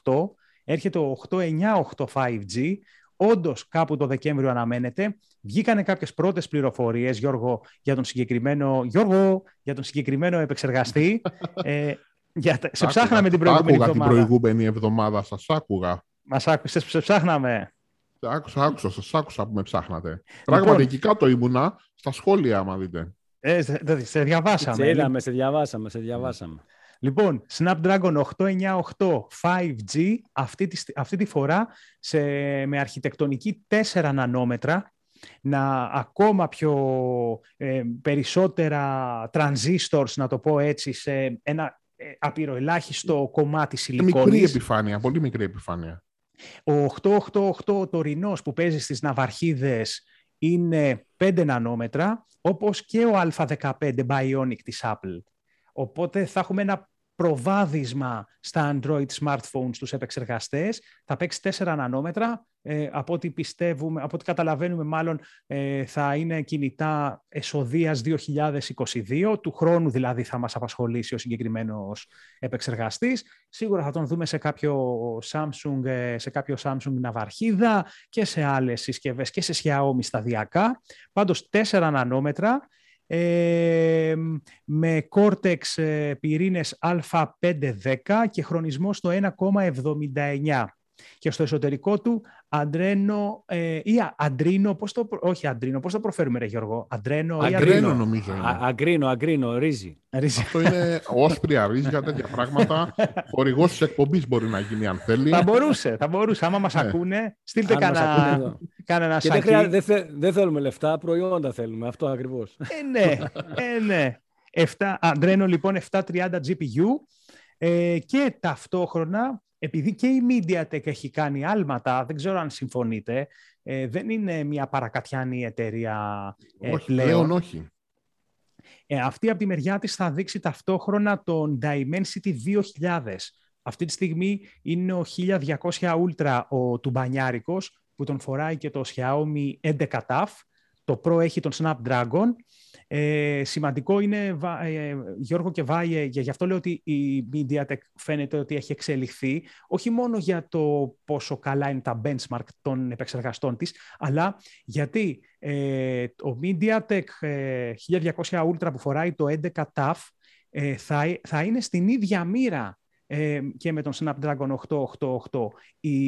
888, έρχεται ο 898 5G, Όντως, κάπου το Δεκέμβριο αναμένεται. Βγήκανε κάποιες πρώτες πληροφορίες, Γιώργο, για τον συγκεκριμένο, Γιώργο, για τον συγκεκριμένο επεξεργαστή. ε, για, σε ψάχναμε την προηγούμενη εβδομάδα. την προηγούμενη εβδομάδα, σας άκουγα. Μας άκουσες, σε ψάχναμε. Άκουσα, άκουσα, σας άκουσα που με ψάχνατε. Λοιπόν, Πράγματι, εκεί κάτω ήμουνα, στα σχόλια, άμα δείτε. Ε, σε, διαβάσαμε. Σε είδαμε, σε διαβάσαμε, σε διαβάσαμε. Λοιπόν, Snapdragon 898 5G, αυτή τη, αυτή τη φορά σε, με αρχιτεκτονική 4 νανόμετρα, να ακόμα πιο ε, περισσότερα transistors, να το πω έτσι, σε ένα ε, απειροελάχιστο κομμάτι σιλικόνης. Μικρή επιφάνεια, πολύ μικρή επιφάνεια. Ο 888 τωρινός που παίζει στις ναυαρχίδες είναι 5 νανόμετρα, όπως και ο Α15 Bionic της Apple. Οπότε θα έχουμε ένα προβάδισμα στα Android smartphones τους επεξεργαστές, θα παίξει 4 νανόμετρα, ε, από ό,τι πιστεύουμε, από ό,τι καταλαβαίνουμε μάλλον ε, θα είναι κινητά εσοδείας 2022, του χρόνου δηλαδή θα μας απασχολήσει ο συγκεκριμένος επεξεργαστής. Σίγουρα θα τον δούμε σε κάποιο Samsung, ε, σε κάποιο Samsung ναυαρχίδα και σε άλλες συσκευές και σε Xiaomi σταδιακά. Πάντως 4 νανόμετρα, ε, με Cortex ε, πυρήνες Α510 και χρονισμός στο 1,79 και στο εσωτερικό του Αντρένο ε, ή Αντρίνο, πώς το, όχι Αντρίνο, πώς το προφέρουμε ρε Γιώργο, Αντρένο ή Αντρίνο; νομίζω είναι. αγκρίνο, αγκρίνο, ρύζι. Αυτό είναι όσπρια ρύζια, τέτοια πράγματα. Χορηγός της εκπομπής μπορεί να γίνει αν θέλει. Θα μπορούσε, θα μπορούσε. Άμα μας ναι. ακούνε, στείλτε κανένα, κανένα σακί. Δεν, δεν, θε, δεν θέλουμε λεφτά, προϊόντα θέλουμε, αυτό ακριβώς. Ε, ναι, ε, ναι. 7, Αντρένο λοιπόν 730 GPU ε, και ταυτόχρονα επειδή και η MediaTek έχει κάνει άλματα, δεν ξέρω αν συμφωνείτε, ε, δεν είναι μια παρακατιάνη εταιρεία ε, όχι, πλέον. όχι. Ε, αυτή από τη μεριά της θα δείξει ταυτόχρονα τον Dimensity 2000. Αυτή τη στιγμή είναι ο 1200 Ultra ο τουμπανιάρικος που τον φοράει και το Xiaomi 11 TAF. Το Pro έχει τον Snapdragon ε, σημαντικό είναι, ε, Γιώργο και Βάιε, γι' αυτό λέω ότι η MediaTek φαίνεται ότι έχει εξελιχθεί, όχι μόνο για το πόσο καλά είναι τα benchmark των επεξεργαστών της, αλλά γιατί ε, ο MediaTek 1200 ε, Ultra που φοράει το 11 TAF ε, θα, θα είναι στην ίδια μοίρα και με τον Snapdragon 888. Η,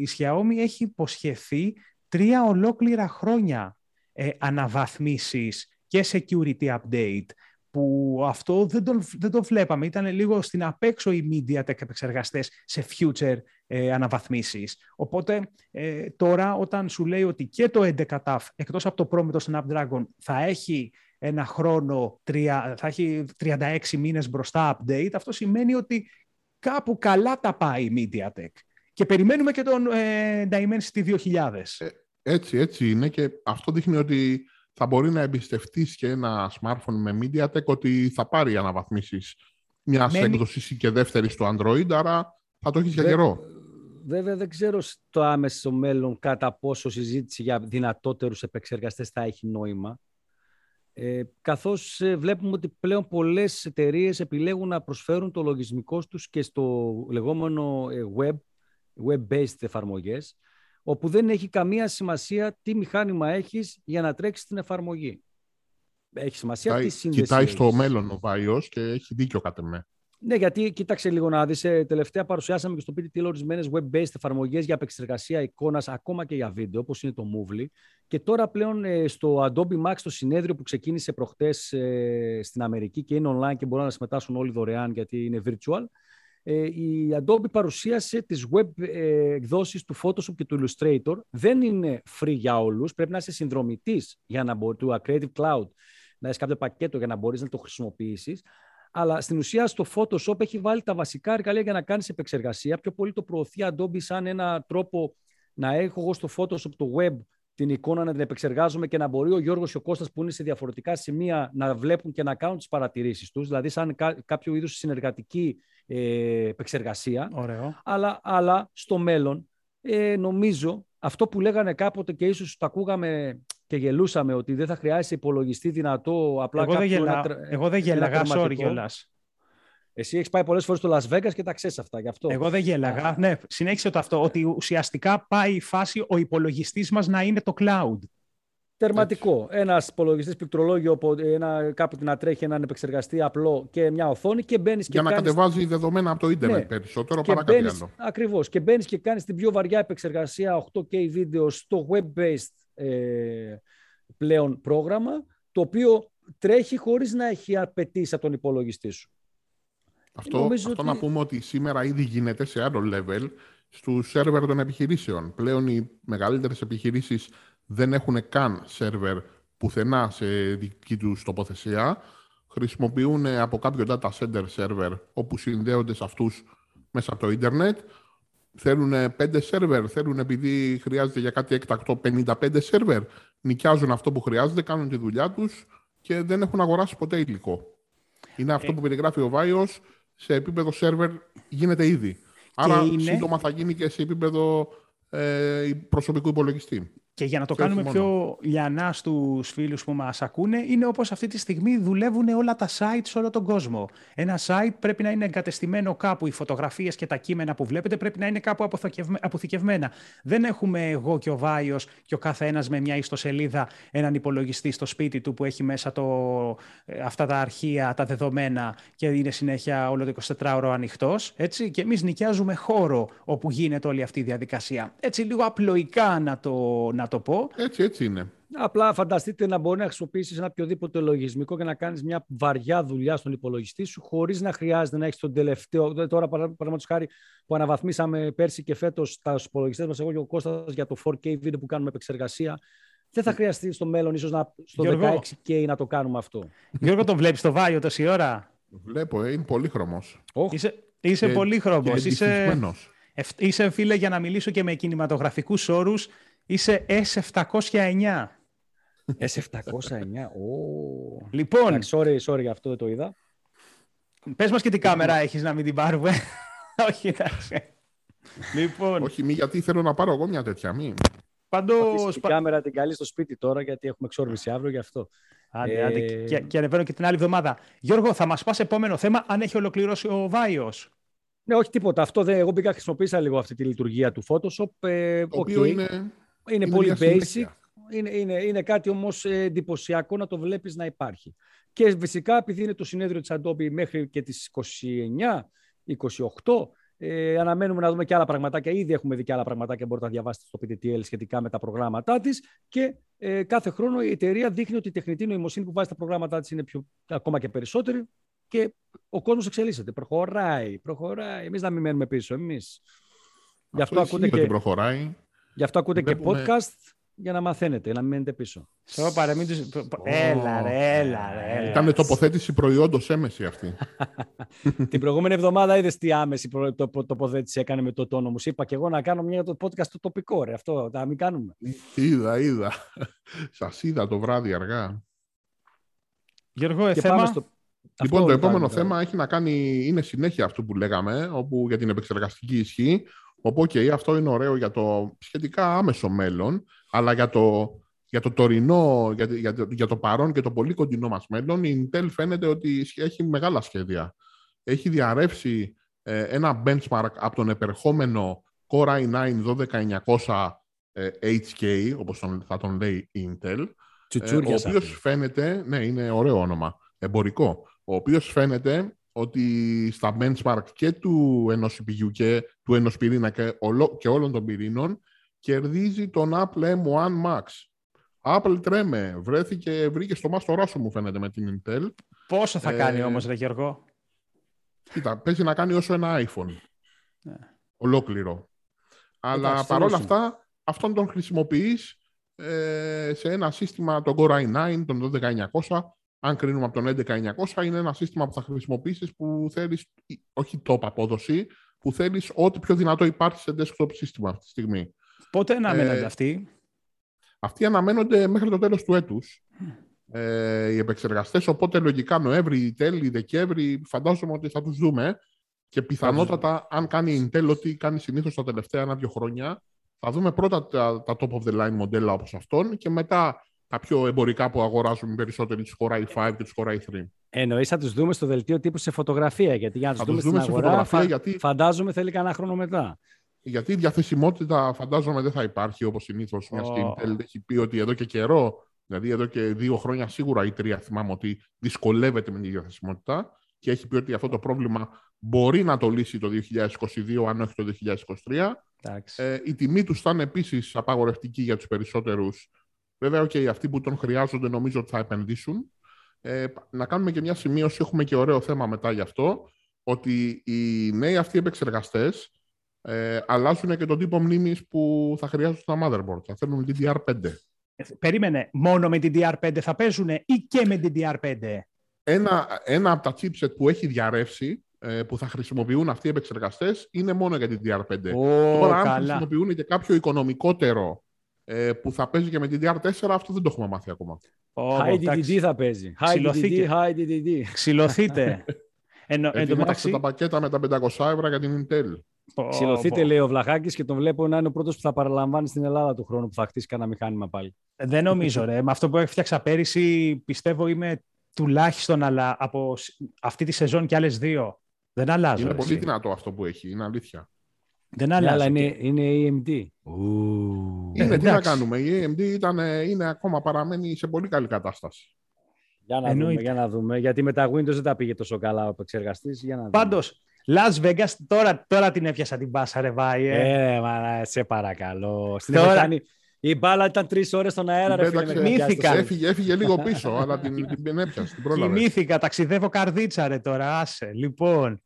η Xiaomi έχει υποσχεθεί τρία ολόκληρα χρόνια ε, αναβαθμίσεις και security update, που αυτό δεν, τον, δεν το βλέπαμε. Ήταν λίγο στην απέξω οι MediaTek επεξεργαστές σε future ε, αναβαθμίσεις. Οπότε ε, τώρα όταν σου λέει ότι και το 11 TAF, εκτός από το Pro με το Snapdragon, θα έχει ένα χρόνο, τρία, θα έχει 36 μήνες μπροστά update, αυτό σημαίνει ότι κάπου καλά τα πάει η MediaTek. Και περιμένουμε και τον ε, Dimensity 2000. Ε, έτσι, έτσι είναι και αυτό δείχνει ότι θα μπορεί να εμπιστευτείς και ένα smartphone με MediaTek ότι θα πάρει αναβαθμίσεις μιας Μένει... έκδοσης και δεύτερης στο Android, άρα θα το έχεις για καιρό. Βέβαια δεν ξέρω στο άμεσο μέλλον κατά πόσο συζήτηση για δυνατότερους επεξεργαστές θα έχει νόημα. Ε, καθώς ε, βλέπουμε ότι πλέον πολλές εταιρείες επιλέγουν να προσφέρουν το λογισμικό τους και στο λεγόμενο ε, web, web-based εφαρμογές, όπου δεν έχει καμία σημασία τι μηχάνημα έχεις για να τρέξεις την εφαρμογή. Έχει σημασία κοιτάει, τι σύνδεση Κοιτάει στο μέλλον ο Βάιος και έχει δίκιο κατά με. Ναι, γιατί κοίταξε λίγο να δεις, ε, τελευταία παρουσιάσαμε και στο PTT ορισμένε web-based εφαρμογές για επεξεργασία εικόνας, ακόμα και για βίντεο, όπως είναι το Movely. Και τώρα πλέον ε, στο Adobe Max, το συνέδριο που ξεκίνησε προχτές ε, στην Αμερική και είναι online και μπορούν να συμμετάσχουν όλοι δωρεάν γιατί είναι virtual, ε, η Adobe παρουσίασε τις web ε, εκδόσεις του Photoshop και του Illustrator. Δεν είναι free για όλους. Πρέπει να είσαι συνδρομητής για να μπορεί, του Creative Cloud, να έχεις κάποιο πακέτο για να μπορείς να το χρησιμοποιήσεις. Αλλά στην ουσία στο Photoshop έχει βάλει τα βασικά εργαλεία για να κάνεις επεξεργασία. Πιο πολύ το προωθεί Adobe σαν ένα τρόπο να έχω εγώ στο Photoshop το web την εικόνα να την επεξεργάζομαι και να μπορεί ο Γιώργος και ο Κώστας που είναι σε διαφορετικά σημεία να βλέπουν και να κάνουν τις παρατηρήσεις τους, δηλαδή σαν κάποιο είδους συνεργατική ε, επεξεργασία. Ωραίο. Αλλά, αλλά στο μέλλον ε, νομίζω αυτό που λέγανε κάποτε και ίσως το ακούγαμε και γελούσαμε ότι δεν θα χρειάζεται υπολογιστή δυνατό απλά εγώ δεν, γελά, εγώ δεν γέλαγα, sorry εσύ έχεις πάει πολλές φορές στο Las Vegas και τα ξέρεις αυτά γι' αυτό. Εγώ δεν γέλαγα. Ναι, συνέχισε το αυτό. Ότι ουσιαστικά πάει η φάση ο υπολογιστής μας να είναι το cloud. Τερματικό. Ένας υπολογιστής πληκτρολόγιο, ένα, κάπου να τρέχει έναν επεξεργαστή απλό και μια οθόνη και μπαίνεις και. Για να κατεβάζεις δεδομένα από το Ιντερνετ ναι. περισσότερο παρά κάτι άλλο. Ακριβώς. Και μπαίνεις και κάνεις την πιο βαριά επεξεργασία 8K βίντεο στο web-based ε, πλέον πρόγραμμα, το οποίο τρέχει χωρίς να έχει απαιτήσει από τον υπολογιστή σου. Αυτό, αυτό να πούμε ότι σήμερα ήδη γίνεται σε άλλο level στου σερβερ των επιχειρήσεων. Πλέον οι μεγαλύτερες επιχειρήσεις δεν έχουν καν σερβερ πουθενά σε δική τους τοποθεσία. Χρησιμοποιούν από κάποιο data center server όπου συνδέονται σε αυτούς μέσα από το ίντερνετ. Θέλουν πέντε σερβερ, θέλουν επειδή χρειάζεται για κάτι έκτακτο 55 σερβερ. Νοικιάζουν αυτό που χρειάζεται, κάνουν τη δουλειά τους και δεν έχουν αγοράσει ποτέ υλικό. Είναι αυτό ε. που περιγράφει ο Βάιος σε επίπεδο σερβερ γίνεται ήδη. Άρα είναι... σύντομα θα γίνει και σε επίπεδο ε, προσωπικού υπολογιστή. Και για να το κάνουμε πιο λιανά στους φίλους που μας ακούνε, είναι όπως αυτή τη στιγμή δουλεύουν όλα τα site σε όλο τον κόσμο. Ένα site πρέπει να είναι εγκατεστημένο κάπου. Οι φωτογραφίες και τα κείμενα που βλέπετε πρέπει να είναι κάπου αποθηκευμένα. Δεν έχουμε εγώ και ο Βάιος και ο κάθε ένας με μια ιστοσελίδα έναν υπολογιστή στο σπίτι του που έχει μέσα το, ε, αυτά τα αρχεία, τα δεδομένα και είναι συνέχεια όλο το 24ωρο ανοιχτός. Και εμείς νοικιάζουμε χώρο όπου γίνεται όλη αυτή η διαδικασία. Έτσι λίγο απλοϊκά να το, να το πω. Έτσι, έτσι είναι. Απλά φανταστείτε να μπορεί να χρησιμοποιήσεις ένα οποιοδήποτε λογισμικό και να κάνεις μια βαριά δουλειά στον υπολογιστή σου, χωρίς να χρειάζεται να έχεις τον τελευταίο. Τώρα, παραδείγματος χάρη, που αναβαθμίσαμε πέρσι και φέτος τα υπολογιστές μας, εγώ και ο Κώστας για το 4K βίντεο που κάνουμε επεξεργασία. Δεν θα χρειαστεί στο μέλλον, ίσως στο Γιώργο, 16K να το κάνουμε αυτό. Γιώργο, τον βλέπεις το Βάιο τόση ώρα; Βλέπω, ε, είναι πολύχρωμο. Είσαι, είσαι πολύχρωμο. Είσαι, είσαι φίλε για να μιλήσω και με κινηματογραφικούς όρους Είσαι S709. S709, oh. Λοιπόν... Sorry, sorry, για αυτό δεν το είδα. Πες μας και τι κάμερα έχεις να μην την πάρουμε. Όχι, εντάξει. Λοιπόν... Όχι, μη, γιατί θέλω να πάρω εγώ μια τέτοια, μη. Παντός... Την κάμερα την καλή στο σπίτι τώρα, γιατί έχουμε εξόρμηση αύριο γι' αυτό. Άντε, ε... άντε, και, και ανεβαίνω και την άλλη εβδομάδα. Γιώργο, θα μας πας επόμενο θέμα, αν έχει ολοκληρώσει ο Βάιος. Ναι, όχι τίποτα. Αυτό δεν, εγώ μπήκα χρησιμοποίησα λίγο αυτή τη λειτουργία του Photoshop. Ε, το οποίο είναι είναι, πολύ basic. Είναι, είναι, είναι κάτι όμως εντυπωσιακό να το βλέπεις να υπάρχει. Και φυσικά επειδή είναι το συνέδριο της Adobe μέχρι και τις 29, 28, ε, αναμένουμε να δούμε και άλλα πραγματάκια. Ήδη έχουμε δει και άλλα πραγματάκια. Μπορείτε να διαβάσετε στο PTTL σχετικά με τα προγράμματά της. Και ε, κάθε χρόνο η εταιρεία δείχνει ότι η τεχνητή νοημοσύνη που βάζει τα προγράμματά της είναι πιο, ακόμα και περισσότερη. Και ο κόσμος εξελίσσεται. Προχωράει, προχωράει. Εμείς να μην μένουμε πίσω. Εμείς. Γι' αυτό ακούτε και... προχωράει. Γι' αυτό ακούτε και podcast για να μαθαίνετε, να μην μένετε πίσω. Έλα ρε, έλα ρε. Ήταν τοποθέτηση προϊόντος έμεση αυτή. Την προηγούμενη εβδομάδα είδες τι άμεση τοποθέτηση έκανε με το τόνο μου. Είπα και εγώ να κάνω μια το podcast το τοπικό, ρε. Αυτό να μην κάνουμε. Είδα, είδα. Σας είδα το βράδυ αργά. Γιώργο, ε, θέμα... Στο... Λοιπόν, το επόμενο θέμα έχει να κάνει, είναι συνέχεια αυτού που λέγαμε, όπου για την επεξεργαστική ισχύ, Οπότε αυτό είναι ωραίο για το σχετικά άμεσο μέλλον, αλλά για το, για το τωρινό, για, για, για το παρόν και το πολύ κοντινό μας μέλλον, η Intel φαίνεται ότι έχει μεγάλα σχέδια. Έχει διαρρεύσει ε, ένα benchmark από τον επερχόμενο Core i9 12900 ε, HK, όπως τον, θα τον λέει η Intel, ε, ο οποίος φαίνεται, ναι, είναι ωραίο όνομα, εμπορικό, ο οποίος φαίνεται ότι στα benchmark και του ενός CPU και του ενός πυρήνα και, ολο, και όλων των πυρήνων κερδίζει τον Apple M1 Max. Apple τρέμε, βρέθηκε, βρήκε στο μάστορά σου μου φαίνεται με την Intel. Πόσο θα ε, κάνει όμως ρε Γιώργο; Κοίτα, παίζει να κάνει όσο ένα iPhone. Ναι. Ολόκληρο. Αλλά παρόλα αυτά, αυτόν τον χρησιμοποιείς ε, σε ένα σύστημα, τον Core i9, τον 12900, αν κρίνουμε από τον 11900, είναι ένα σύστημα που θα χρησιμοποιήσεις που θέλεις, όχι top απόδοση, που θέλεις ό,τι πιο δυνατό υπάρχει σε desktop σύστημα αυτή τη στιγμή. Πότε αναμένονται ε, αυτοί; Αυτοί αναμένονται μέχρι το τέλος του έτους. Ε, οι επεξεργαστές, οπότε λογικά Νοέμβρη, τέλη, Δεκέμβρη, φαντάζομαι ότι θα τους δούμε και πιθανότατα αν κάνει η Intel ό,τι κάνει συνήθως τα τελευταία ένα-δύο χρόνια, θα δούμε πρώτα τα, τα top of the line μοντέλα όπως αυτόν και μετά τα πιο εμπορικά που αγοράζουν οι περισσότεροι, τους Core i5 και τους Core i3. Εννοείς θα τους δούμε στο δελτίο τύπου σε φωτογραφία, γιατί για να τους δούμε, δούμε στην αγορά, φα... γιατί... φαντάζομαι θέλει κανένα χρόνο μετά. Γιατί η διαθεσιμότητα φαντάζομαι δεν θα υπάρχει όπως συνήθως. Μια oh. και Intel έχει πει ότι εδώ και καιρό, δηλαδή εδώ και δύο χρόνια σίγουρα η τρία θυμάμαι ότι δυσκολεύεται με τη διαθεσιμότητα και έχει πει ότι αυτό το πρόβλημα μπορεί να το λύσει το 2022, αν όχι το 2023. Ε, η τιμή τους θα είναι επίσης απαγορευτική για τους περισσότερους Βέβαια, και okay, αυτοί που τον χρειάζονται νομίζω ότι θα επενδύσουν. Ε, να κάνουμε και μια σημείωση, έχουμε και ωραίο θέμα μετά γι' αυτό, ότι οι νέοι αυτοί επεξεργαστές ε, αλλάζουν και τον τύπο μνήμης που θα χρειάζονται στα motherboard. Θα θέλουν DDR5. Περίμενε, μόνο με DDR5 θα παίζουν ή και με DDR5; Ένα, ένα από τα chipset που έχει διαρρεύσει, ε, που θα χρησιμοποιούν αυτοί οι επεξεργαστές, είναι μόνο για DDR5. Oh, Τώρα, αν χρησιμοποιούν και κάποιο οικονομικότερο ε, που θα παίζει και με την DR4, αυτό δεν το έχουμε μάθει ακόμα. Oh, high DDD θα παίζει. High DDD, high DDD. Ξυλωθείτε. Εν, εν μεταξύ... τα πακέτα με τα 500 ευρώ για την Intel. Ξυλωθείτε, λέει ο Βλαχάκης, και τον βλέπω να είναι ο πρώτος που θα παραλαμβάνει στην Ελλάδα του χρόνου που θα χτίσει κανένα μηχάνημα πάλι. Ε, δεν νομίζω, ρε. Με αυτό που έφτιαξα πέρυσι, πιστεύω είμαι τουλάχιστον αλλά από αυτή τη σεζόν και άλλες δύο. Δεν αλλάζω. Είναι πολύ δυνατό αυτό που έχει, είναι αλήθεια. Δεν αλλάζει. αλλά είναι, είναι AMD. Είναι, τι να κάνουμε. Η AMD ήταν, είναι ακόμα παραμένει σε πολύ καλή κατάσταση. Για να, δούμε, για να δούμε. Γιατί με τα Windows δεν τα πήγε τόσο καλά ο επεξεργαστής. Πάντως, Las Vegas, τώρα, τώρα την έπιασα την μπάσα, ρε Βάη. Ε, μα, σε παρακαλώ. Στην τώρα... Η μπάλα ήταν τρεις ώρες στον αέρα, ρε φίλε. Μύθηκα. Έφυγε, έφυγε λίγο πίσω, αλλά την, την έπιασες. Την ταξιδεύω καρδίτσα, ρε τώρα. Άσε. Λοιπόν,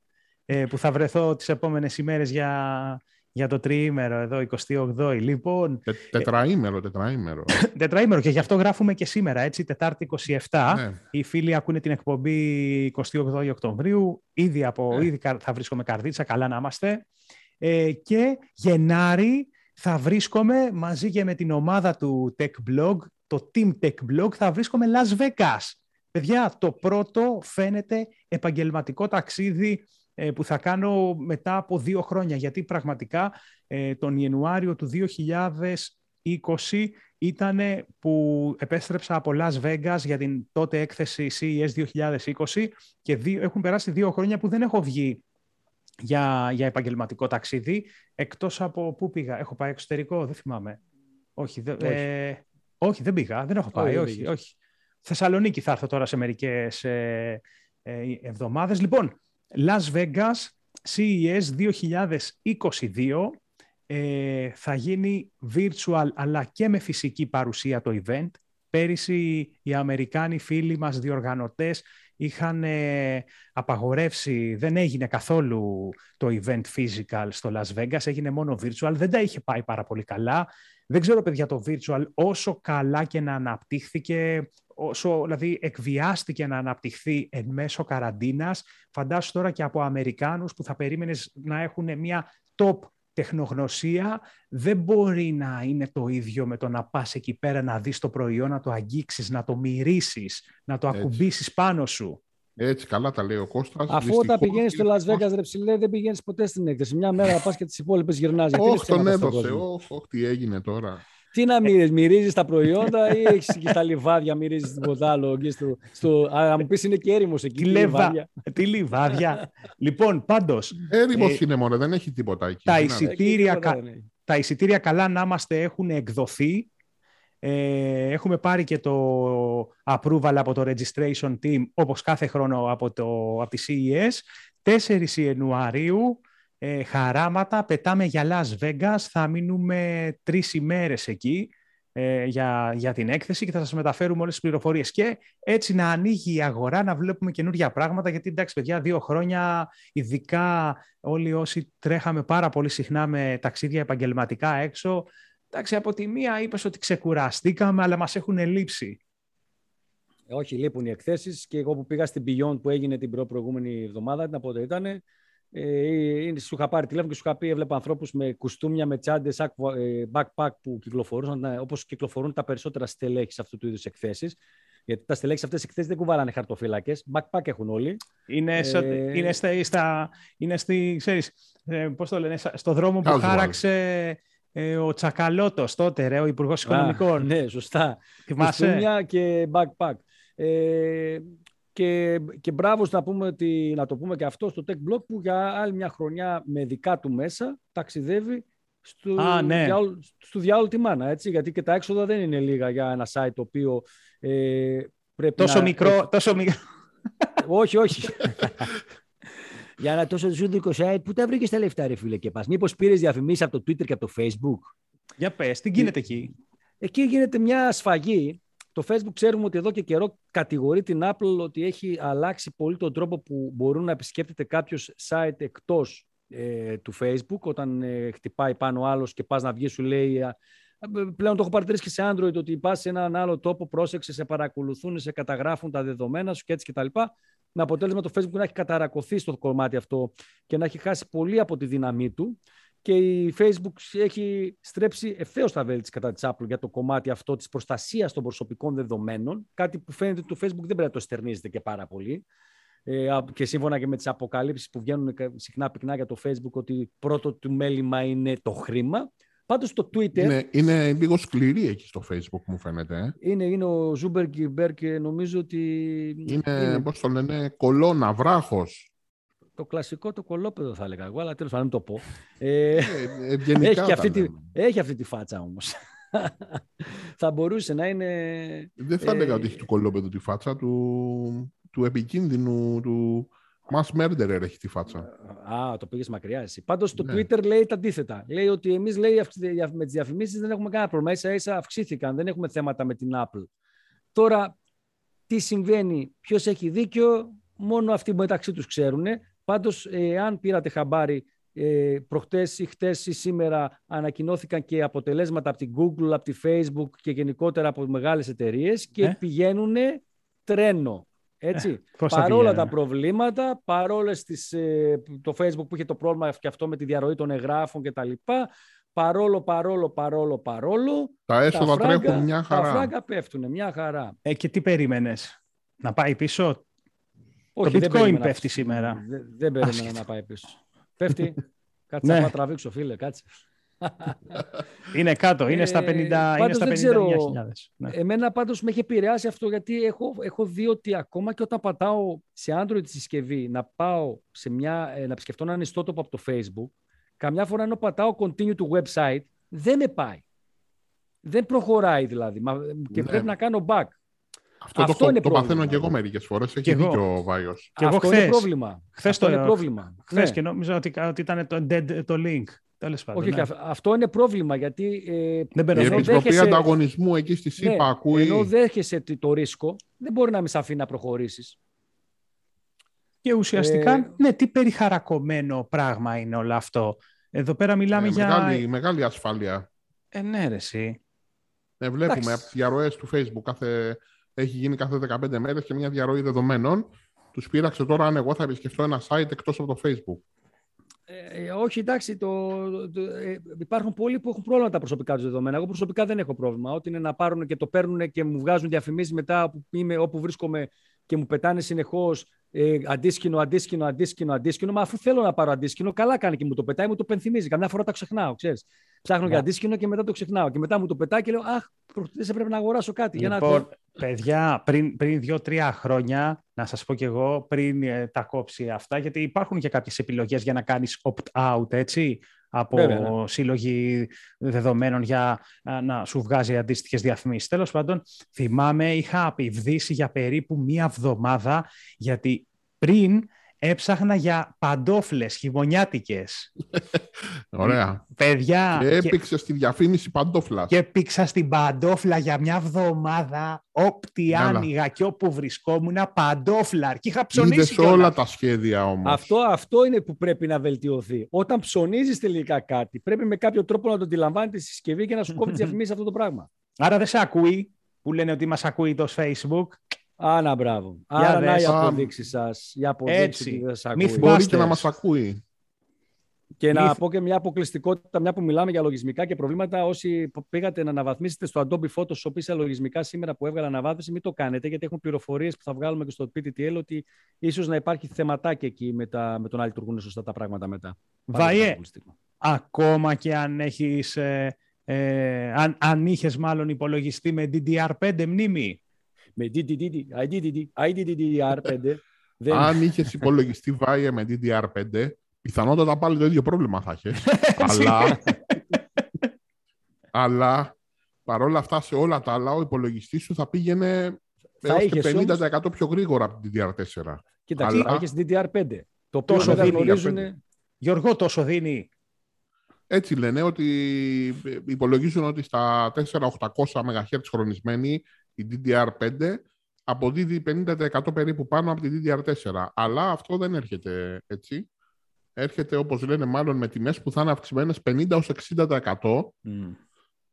ε, που θα βρεθώ τις επόμενες ημέρες για, για το τριήμερο εδώ, 28η. Λοιπόν, Τε, τετραήμερο, τετραήμερο. τετραήμερο και γι' αυτό γράφουμε και σήμερα, έτσι, Τετάρτη 27. Ναι. Οι φίλοι ακούνε την εκπομπή 28 Οκτωβρίου. Ήδη, από, ναι. ήδη θα βρίσκομαι καρδίτσα, καλά να είμαστε. Ε, και Γενάρη θα βρίσκομαι μαζί και με την ομάδα του Tech Blog, το Team Tech Blog, θα βρίσκομαι Las Vegas. Παιδιά, το πρώτο φαίνεται επαγγελματικό ταξίδι ε, που θα κάνω μετά από δύο χρόνια, γιατί πραγματικά ε, τον Ιανουάριο του 2020 ήταν που επέστρεψα από Las Vegas για την τότε έκθεση CES 2020 και δύο, έχουν περάσει δύο χρόνια που δεν έχω βγει για, για επαγγελματικό ταξίδι, εκτός από πού πήγα. Έχω πάει εξωτερικό, δεν θυμάμαι. Όχι, δε, όχι. Ε, όχι δεν πήγα, δεν έχω πάει, όχι, όχι. Θεσσαλονίκη θα έρθω τώρα σε μερικές ε, ε, εβδομάδες. Λοιπόν, Las Vegas, CES 2022, ε, θα γίνει virtual αλλά και με φυσική παρουσία το event. Πέρυσι οι Αμερικάνοι φίλοι μας διοργανωτές είχαν ε, απαγορεύσει, δεν έγινε καθόλου το event physical στο Las Vegas, έγινε μόνο virtual, δεν τα είχε πάει πάρα πολύ καλά. Δεν ξέρω, παιδιά, το virtual όσο καλά και να αναπτύχθηκε, όσο δηλαδή εκβιάστηκε να αναπτυχθεί εν μέσω καραντίνας, φαντάσου τώρα και από Αμερικάνους που θα περίμενες να έχουν μια top τεχνογνωσία δεν μπορεί να είναι το ίδιο με το να πας εκεί πέρα να δεις το προϊόν, να το αγγίξεις, να το μυρίσεις, να το ακουμπήσεις πάνω σου. Έτσι, καλά τα λέει ο Κώστας. Αφού όταν πηγαίνεις στο Las Vegas, ρε ψηλέ, δεν πηγαίνεις ποτέ στην έκθεση. Μια μέρα πας και τις υπόλοιπες γυρνάζει. Όχι, τον έδωσε. Όχι, τι έγινε τώρα. Τι να μυρίζεις, μυρίζεις τα προϊόντα ή έχεις και στα λιβάδια, μυρίζεις τίποτα άλλο. Και στο, στο, α, μου πεις είναι και έρημος εκεί. Τι, λιβάδια. τι λιβάδια. λοιπόν, πάντως. Έρημος ε, είναι μόνο, δεν έχει τίποτα εκεί. Τα εισιτήρια, κα, τα εισιτήρια καλά να είμαστε έχουν εκδοθεί. Ε, έχουμε πάρει και το approval από το registration team, όπως κάθε χρόνο από, το, από τη CES. 4 Ιανουαρίου ε, χαράματα, πετάμε για Las Vegas, θα μείνουμε τρεις ημέρες εκεί ε, για, για την έκθεση και θα σας μεταφέρουμε όλες τις πληροφορίες και έτσι να ανοίγει η αγορά, να βλέπουμε καινούργια πράγματα γιατί εντάξει παιδιά δύο χρόνια ειδικά όλοι όσοι τρέχαμε πάρα πολύ συχνά με ταξίδια επαγγελματικά έξω εντάξει από τη μία είπες ότι ξεκουραστήκαμε αλλά μας έχουν λείψει. Όχι, λείπουν οι εκθέσεις και εγώ που πήγα στην Beyond που έγινε την προηγούμενη εβδομάδα, την από ήταν, ε, σου είχα πάρει τηλέφωνο και σου είχα πει: Έβλεπα ανθρώπους με κουστούμια, με τσάντες, ε, backpack που κυκλοφορούσαν, ε, όπως κυκλοφορούν τα περισσότερα στελέχη σε αυτού του είδους εκθέσεις. Γιατί τα στελέχη σε αυτές τις εκθέσεις δεν κουβάλανε χαρτοφύλακες. Backpack έχουν όλοι. Είναι, ε... είναι, στα, στα, είναι στη, ξέρεις, ε, πώς το λένε, στο δρόμο που χάραξε ε, ο Τσακαλώτος τότε, ρε, ο Υπουργός Οικονομικών. Ναι, σωστά. Κουστούμια και backpack. Ε, και, και μπράβο να, πούμε ότι, να το πούμε και αυτό στο Tech Blog που για άλλη μια χρονιά με δικά του μέσα ταξιδεύει στο, Α, ναι. διάολο, στο διάολο τη μάνα. Έτσι, γιατί και τα έξοδα δεν είναι λίγα για ένα site το οποίο ε, πρέπει τόσο Μικρό, τόσο μικρό. όχι, όχι. για ένα τόσο ζούντικο site, πού τα βρήκες τα λεφτά, ρε φίλε και πας. Μήπως πήρες διαφημίσεις από το Twitter και από το Facebook; Για πες, τι γίνεται εκεί; Εκεί γίνεται μια σφαγή το Facebook ξέρουμε ότι εδώ και καιρό κατηγορεί την Apple ότι έχει αλλάξει πολύ τον τρόπο που μπορούν να επισκέπτεται κάποιος site εκτός ε, του Facebook όταν ε, χτυπάει πάνω άλλος και πας να βγεις σου λέει πλέον το έχω παρατηρήσει και σε Android ότι πας σε έναν άλλο τόπο, πρόσεξε, σε παρακολουθούν, σε καταγράφουν τα δεδομένα σου και έτσι κτλ. Με αποτέλεσμα το Facebook να έχει καταρακωθεί στο κομμάτι αυτό και να έχει χάσει πολύ από τη δύναμή του και η Facebook έχει στρέψει ευθέως τα βέλη της κατά της Apple για το κομμάτι αυτό της προστασίας των προσωπικών δεδομένων. Κάτι που φαίνεται ότι το Facebook δεν πρέπει να το στερνίζεται και πάρα πολύ. ε, και σύμφωνα και με τις αποκαλύψεις που βγαίνουν συχνά πυκνά για το Facebook ότι πρώτο του μέλημα είναι το χρήμα. Πάντως το Twitter... Είναι, είναι λίγο σκληρή εκεί στο Facebook μου φαίνεται. Ε. Είναι, είναι ο Ζούμπερ και νομίζω ότι... Είναι, είναι... πώς το λένε, κολόνα, βράχος. Το κλασικό το κωλόπαιδο θα έλεγα εγώ, αλλά τέλος πάντων το πω. Ε, ε, έχει, αυτή τη, έχει αυτή τη φάτσα όμως. θα μπορούσε να είναι... Δεν θα έλεγα ότι έχει του κωλόπαιδου τη φάτσα, του, του επικίνδυνου, του mass murderer έχει τη φάτσα. Α, το πήγες μακριά εσύ. Πάντως το ναι. Twitter λέει τα αντίθετα. Λέει ότι εμείς με τις διαφημίσεις δεν έχουμε κανένα πρόβλημα. σα ίσα αυξήθηκαν, δεν έχουμε θέματα με την Apple. Τώρα, τι συμβαίνει, ποιος έχει δίκιο, μόνο αυτοί μεταξύ τους ξέρουν. Πάντως, αν πήρατε χαμπάρι ε, προχτές ή χτες ή σήμερα ανακοινώθηκαν και αποτελέσματα από την Google, από τη Facebook και γενικότερα από μεγάλες εταιρείες και ε; πηγαίνουν τρένο. Έτσι. Ε, παρόλα τα προβλήματα, παρόλες τις, ε, το Facebook που είχε το πρόβλημα και αυτό με τη διαρροή των εγγράφων και τα λοιπά, παρόλο, παρόλο, παρόλο, παρόλο, τα έσοδα τρέχουν μια χαρά. Τα φράγκα πέφτουν μια χαρά. Ε, και τι περίμενες, να πάει πίσω; Όχι, το bitcoin πέφτει σήμερα. Δεν, δεν περίμενα να πάει πίσω. Πέφτει. Κάτσε ναι. να τραβήξω, φίλε, κάτσε. Είναι κάτω, είναι στα 50.000. είναι στα 59.000. Ναι. Εμένα πάντως με έχει επηρεάσει αυτό γιατί έχω, έχω δει ότι ακόμα και όταν πατάω σε Android τη συσκευή να πάω σε μια, ε, να επισκεφτώ έναν ιστότοπο από το Facebook, καμιά φορά ενώ πατάω continue to website, δεν με πάει. Δεν προχωράει δηλαδή και ναι. πρέπει να κάνω back. Αυτό, αυτό το, είναι το παθαίνω και εγώ μερικές φορές. Έχει και δίκιο ο Βάιος. Αυτό χθες, είναι πρόβλημα. Χθες αυτό το, είναι πρόβλημα. Χθες ναι. και νόμιζα ότι, ότι ήταν το, dead, το link. Τέλος πάντων, Όχι, ναι. αυτό είναι πρόβλημα γιατί. Ε, δεν η Επιτροπή δέχεσαι... Ανταγωνισμού εκεί στη ΣΥΠΑ ναι, ακούει. Ενώ δέχεσαι το ρίσκο, δεν μπορεί να με αφήνει να προχωρήσεις. Και ουσιαστικά, ε... ναι, τι περιχαρακωμένο πράγμα είναι όλο αυτό. Εδώ πέρα μιλάμε ε, για. Μεγάλη, μεγάλη ασφάλεια. Ε, ναι, ρε, εσύ. Ε, βλέπουμε από τις διαρροές του Facebook κάθε έχει γίνει κάθε 15 μέρες και μια διαρροή δεδομένων. Τους πείραξε τώρα αν εγώ θα επισκεφτώ ένα site εκτός από το Facebook. Ε, ε όχι, εντάξει, το, το, ε, υπάρχουν πολλοί που έχουν πρόβλημα τα προσωπικά τους δεδομένα. Εγώ προσωπικά δεν έχω πρόβλημα. Ό,τι είναι να πάρουν και το παίρνουν και μου βγάζουν διαφημίσεις μετά όπου, είμαι, όπου βρίσκομαι και μου πετάνε συνεχώς ε, αντίσκηνο, αντίσκηνο, αντίσκηνο, αντίσκηνο. Μα αφού θέλω να πάρω αντίσκηνο, καλά κάνει και μου το πετάει, μου το πενθυμίζει. Καμιά φορά τα ξεχνάω, ξέρεις. Ψάχνω yeah. για αντίσκηνο και μετά το ξεχνάω. Και μετά μου το πετάει και λέω Αχ, δεν πρέπει να αγοράσω κάτι. Λοιπόν, για να... Λοιπόν, παιδιά, πριν, πριν δύο-τρία χρόνια, να σας πω κι εγώ, πριν ε, τα κόψει αυτά, γιατί υπάρχουν και κάποιες επιλογές για να κάνεις opt-out, έτσι από Βέβαια, ναι. σύλλογοι δεδομένων για να σου βγάζει αντίστοιχες διαφημίσεις. Τέλος πάντων, θυμάμαι, είχα απειβδίσει για περίπου μία εβδομάδα, γιατί πριν έψαχνα για παντόφλες χειμωνιάτικες. Ωραία. Παιδιά. Και έπαιξε στη διαφήμιση παντόφλας. Και έπαιξα στην παντόφλα για μια εβδομάδα, όπτι άνοιγα και όπου βρισκόμουν, παντόφλα. Και είχα ψωνίσει. Είδες όλα τα σχέδια όμως. Αυτό, αυτό είναι που πρέπει να βελτιωθεί. Όταν ψωνίζεις τελικά κάτι, πρέπει με κάποιο τρόπο να το αντιλαμβάνεις τη συσκευή και να σου κόβει τις διαφημίσεις αυτό το πράγμα. Άρα δεν σε ακούει που λένε ότι μας ακούει το Facebook; Άνα, μπράβο. Άρα, να οι αποδείξεις σας. Για αποδείξεις δεν σας ακούει. Μπορεί και να μας ακούει. Και να πω και μια αποκλειστικότητα, μια που μιλάμε για λογισμικά και προβλήματα. Όσοι πήγατε να αναβαθμίσετε στο Adobe Photoshop ή σε λογισμικά σήμερα που έβγαλε αναβάθμιση, μην το κάνετε, γιατί έχουν πληροφορίες που θα βγάλουμε και στο PTTL ότι ίσως να υπάρχει θεματάκι εκεί με, τα, με το να λειτουργούν σωστά τα πράγματα μετά. Βαΐε, ακόμα και αν έχεις. Ε, ε, αν, αν είχες μάλλον υπολογιστή με DDR5 μνήμη, με DDD, IDDR5. Αν είχες υπολογιστή βάια με DDR5, πιθανότατα πάλι το ίδιο πρόβλημα θα είχες. αλλά, αλλά παρόλα αυτά σε όλα τα άλλα ο υπολογιστής σου θα πήγαινε έως και 50% πιο γρήγορα από την DDR4. Κοίταξε, αλλά... έχεις DDR5. Το τόσο δίνει. Γιώργο, τόσο δίνει. Έτσι λένε ότι υπολογίζουν ότι στα 4800 MHz χρονισμένη η DDR5 αποδίδει 50% περίπου πάνω από τη DDR4. Αλλά αυτό δεν έρχεται έτσι. Έρχεται, όπως λένε, μάλλον με τιμές που θα είναι αυξημένες 50-60%.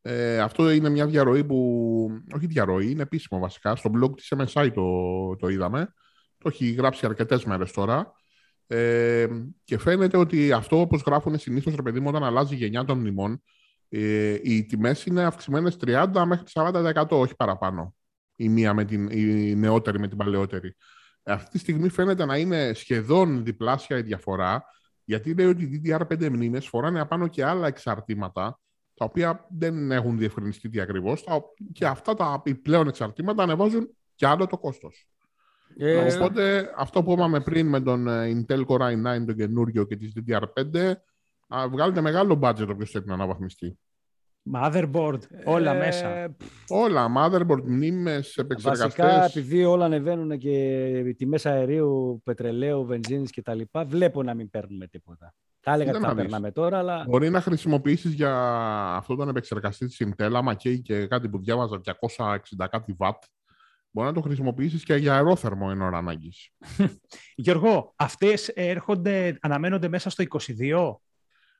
Ε, αυτό είναι μια διαρροή που... Όχι διαρροή, είναι επίσημο βασικά. Στο blog της MSI το, το είδαμε. Το έχει γράψει αρκετές μέρες τώρα. Ε, και φαίνεται ότι αυτό, όπως γράφουν συνήθως, ρε παιδί μου, όταν αλλάζει η γενιά των μνημών, ε, οι τιμές είναι αυξημένες 30 μέχρι 40% όχι παραπάνω. Η μία με την η νεότερη με την παλαιότερη. Αυτή τη στιγμή φαίνεται να είναι σχεδόν διπλάσια η διαφορά, γιατί λέει ότι οι DDR5 μνήμες φοράνε απάνω και άλλα εξαρτήματα, τα οποία δεν έχουν διευκρινιστεί τι ακριβώς, και αυτά τα πλέον εξαρτήματα ανεβάζουν και άλλο το κόστος. Ε, Οπότε αυτό που είπαμε πριν με τον ε, Intel Core i9, τον καινούριο και τις DDR5, βγάλετε μεγάλο budget όποιος θέλει να αναβαθμιστεί. Motherboard, όλα ε, μέσα. Όλα, motherboard, μνήμες, επεξεργαστές. Βασικά, επειδή όλα ανεβαίνουν και οι τιμές αερίου, πετρελαίου, βενζίνης κτλ. Βλέπω να μην παίρνουμε τίποτα. Θα έλεγα ότι θα παίρναμε τώρα, αλλά... Μπορεί να χρησιμοποιήσεις για αυτόν τον επεξεργαστή της Intel, άμα και, και κάτι που διάβαζα 260 κάτι watt, μπορεί να το χρησιμοποιήσεις και για αερόθερμο εν ώρα ανάγκης. Γιώργο, αυτές έρχονται, αναμένονται μέσα στο 22?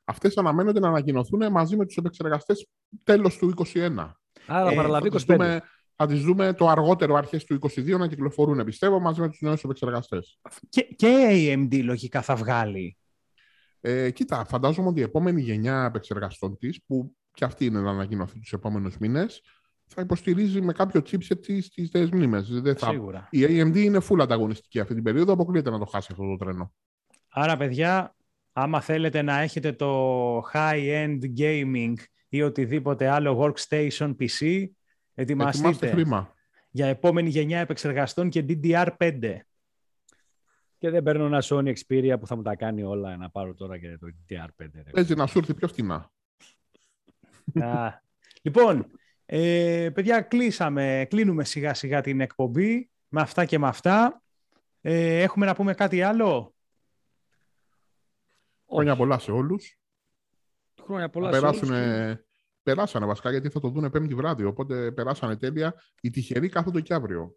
Αυτές αναμένονται να ανακοινωθούν μαζί με τους επεξεργαστές τέλος του 2021. Άρα ε, παραλαβεί 25. θα τις δούμε το αργότερο αρχές του 2022 να κυκλοφορούν, πιστεύω, μαζί με τους νέους επεξεργαστές. Και, και AMD λογικά θα βγάλει. Ε, κοίτα, φαντάζομαι ότι η επόμενη γενιά επεξεργαστών της, που και αυτή είναι να ανακοινωθεί τους επόμενους μήνες, θα υποστηρίζει με κάποιο chipset τις νέες μνήμες. Σίγουρα. Η AMD είναι full ανταγωνιστική αυτή την περίοδο, αποκλείεται να το χάσει αυτό το τρένο. Άρα, παιδιά, άμα θέλετε να έχετε το high-end gaming ή οτιδήποτε άλλο workstation PC, ετοιμαστείτε για επόμενη γενιά επεξεργαστών και DDR5. Και δεν παίρνω ένα Sony Xperia που θα μου τα κάνει όλα να πάρω τώρα και το DDR5. Παίζει να σου έρθει πιο φτηνά. λοιπόν, ε, παιδιά, κλείσαμε, κλείνουμε σιγά σιγά την εκπομπή με αυτά και με αυτά. Ε, έχουμε να πούμε κάτι άλλο; Χρόνια πολλά σε όλους. Χρόνια πολλά σε όλους. Περάσανε βασικά γιατί θα το δούνε πέμπτη βράδυ, οπότε περάσανε τέλεια. Οι τυχεροί κάθονται και αύριο.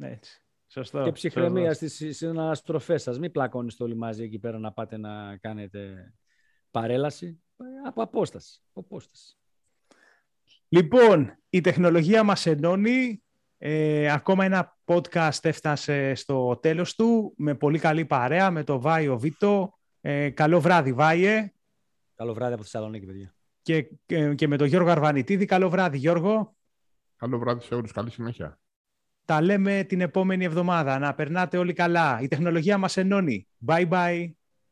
Έτσι. Σωστό. Και ψυχραιμία στις συναστροφές σας. Μην πλακώνεις όλοι μαζί εκεί πέρα να πάτε να κάνετε παρέλαση. Από απόσταση. Από απόσταση. Λοιπόν, η τεχνολογία μας ενώνει. Ε, ακόμα ένα podcast έφτασε στο τέλος του με πολύ καλή παρέα με το Βάιο Βίτο. Ε, καλό βράδυ Βάιε. Καλό βράδυ από Θεσσαλονίκη, παιδιά. Και, και, και με τον Γιώργο Αρβανιτίδη. Καλό βράδυ Γιώργο. Καλό βράδυ σε όλους. Καλή συνέχεια. Τα λέμε την επόμενη εβδομάδα. Να περνάτε όλοι καλά. Η τεχνολογία μας ενώνει. Bye bye.